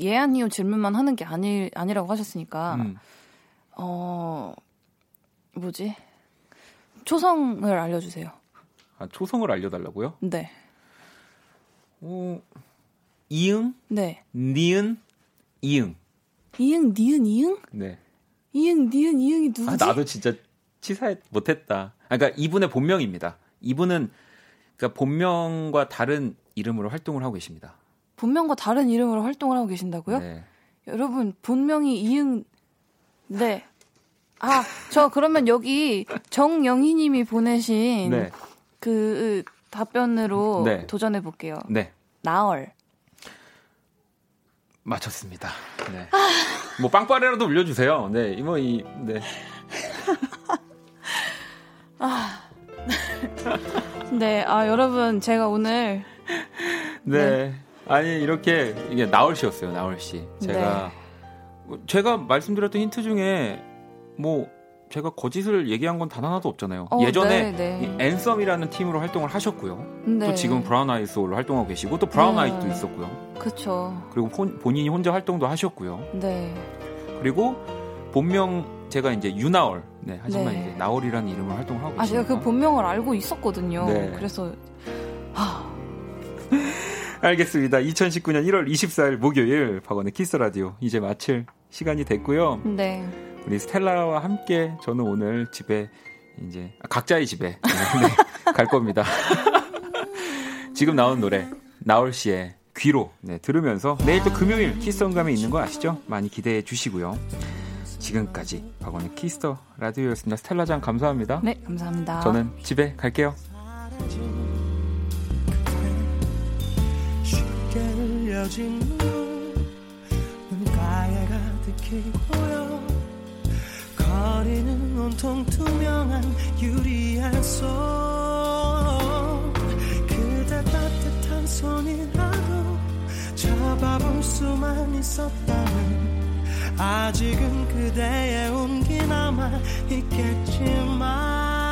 Speaker 2: 예안이요 질문만 하는 게 아니, 아니라고 하셨으니까, 음. 어, 뭐지? 초성을 알려주세요.
Speaker 1: 아, 초성을 알려달라고요?
Speaker 2: 네.
Speaker 1: 어, 이응?
Speaker 2: 네.
Speaker 1: 니은? 이응.
Speaker 2: 이응, 니은, 이응?
Speaker 1: 네.
Speaker 2: 이응, 니은, 이응이 누구지? 아,
Speaker 1: 나도 진짜 치사해 못했다. 아, 그러니까 이분의 본명입니다. 이분은 그러니까 본명과 다른 이름으로 활동을 하고 계십니다.
Speaker 2: 본명과 다른 이름으로 활동을 하고 계신다고요?
Speaker 1: 네.
Speaker 2: 여러분 본명이 이응 네. 아, 저 그러면 여기 정영희 님이 보내신 네. 그 답변으로 네. 도전해 볼게요.
Speaker 1: 네.
Speaker 2: 나얼.
Speaker 1: 맞췄습니다. 네. 뭐 빵빠레라도 올려주세요. 네, 이모 이 네.
Speaker 2: 아, 네, 아 여러분 제가 오늘
Speaker 1: 네, 네. 아니 이렇게 이게 나얼 씨였어요. 나얼 씨. 제가 네. 제가 말씀드렸던 힌트 중에 뭐 제가 거짓을 얘기한 건 단 하나도 없잖아요. 어, 예전에 네, 네. 앤썸이라는 팀으로 활동을 하셨고요. 네. 또 지금 브라운 아이드 소울로 활동하고 계시고 또 브라운 네. 아이즈도 있었고요.
Speaker 2: 그렇죠.
Speaker 1: 그리고 본, 본인이 혼자 활동도 하셨고요.
Speaker 2: 네.
Speaker 1: 그리고 본명 제가 이제 유나얼. 네, 하지만 네. 이제 나얼이라는 이름으로 활동을 하고
Speaker 2: 계십니다. 아, 제가 그 본명을 알고 있었거든요. 네. 그래서 하...
Speaker 1: 알겠습니다. 2019년 1월 24일 목요일 박원의 키스 더 라디오 이제 마칠 시간이 됐고요.
Speaker 2: 네.
Speaker 1: 우리 스텔라와 함께 저는 오늘 집에 이제 아, 각자의 집에 네, 갈 겁니다. 지금 나온 노래 나얼 씨의 귀로 네, 들으면서 내일 또 금요일 키스성감이 있는 거 아시죠? 많이 기대해 주시고요. 지금까지 박원의 키스 더 라디오였습니다. 스텔라장 감사합니다.
Speaker 2: 네, 감사합니다.
Speaker 1: 저는 집에 갈게요. 거리는 온통 투명한 유리알 속 그대 따뜻한 손이라 바라볼
Speaker 3: 수만 있었다면 아직은 그대의 온기 남아 있겠지만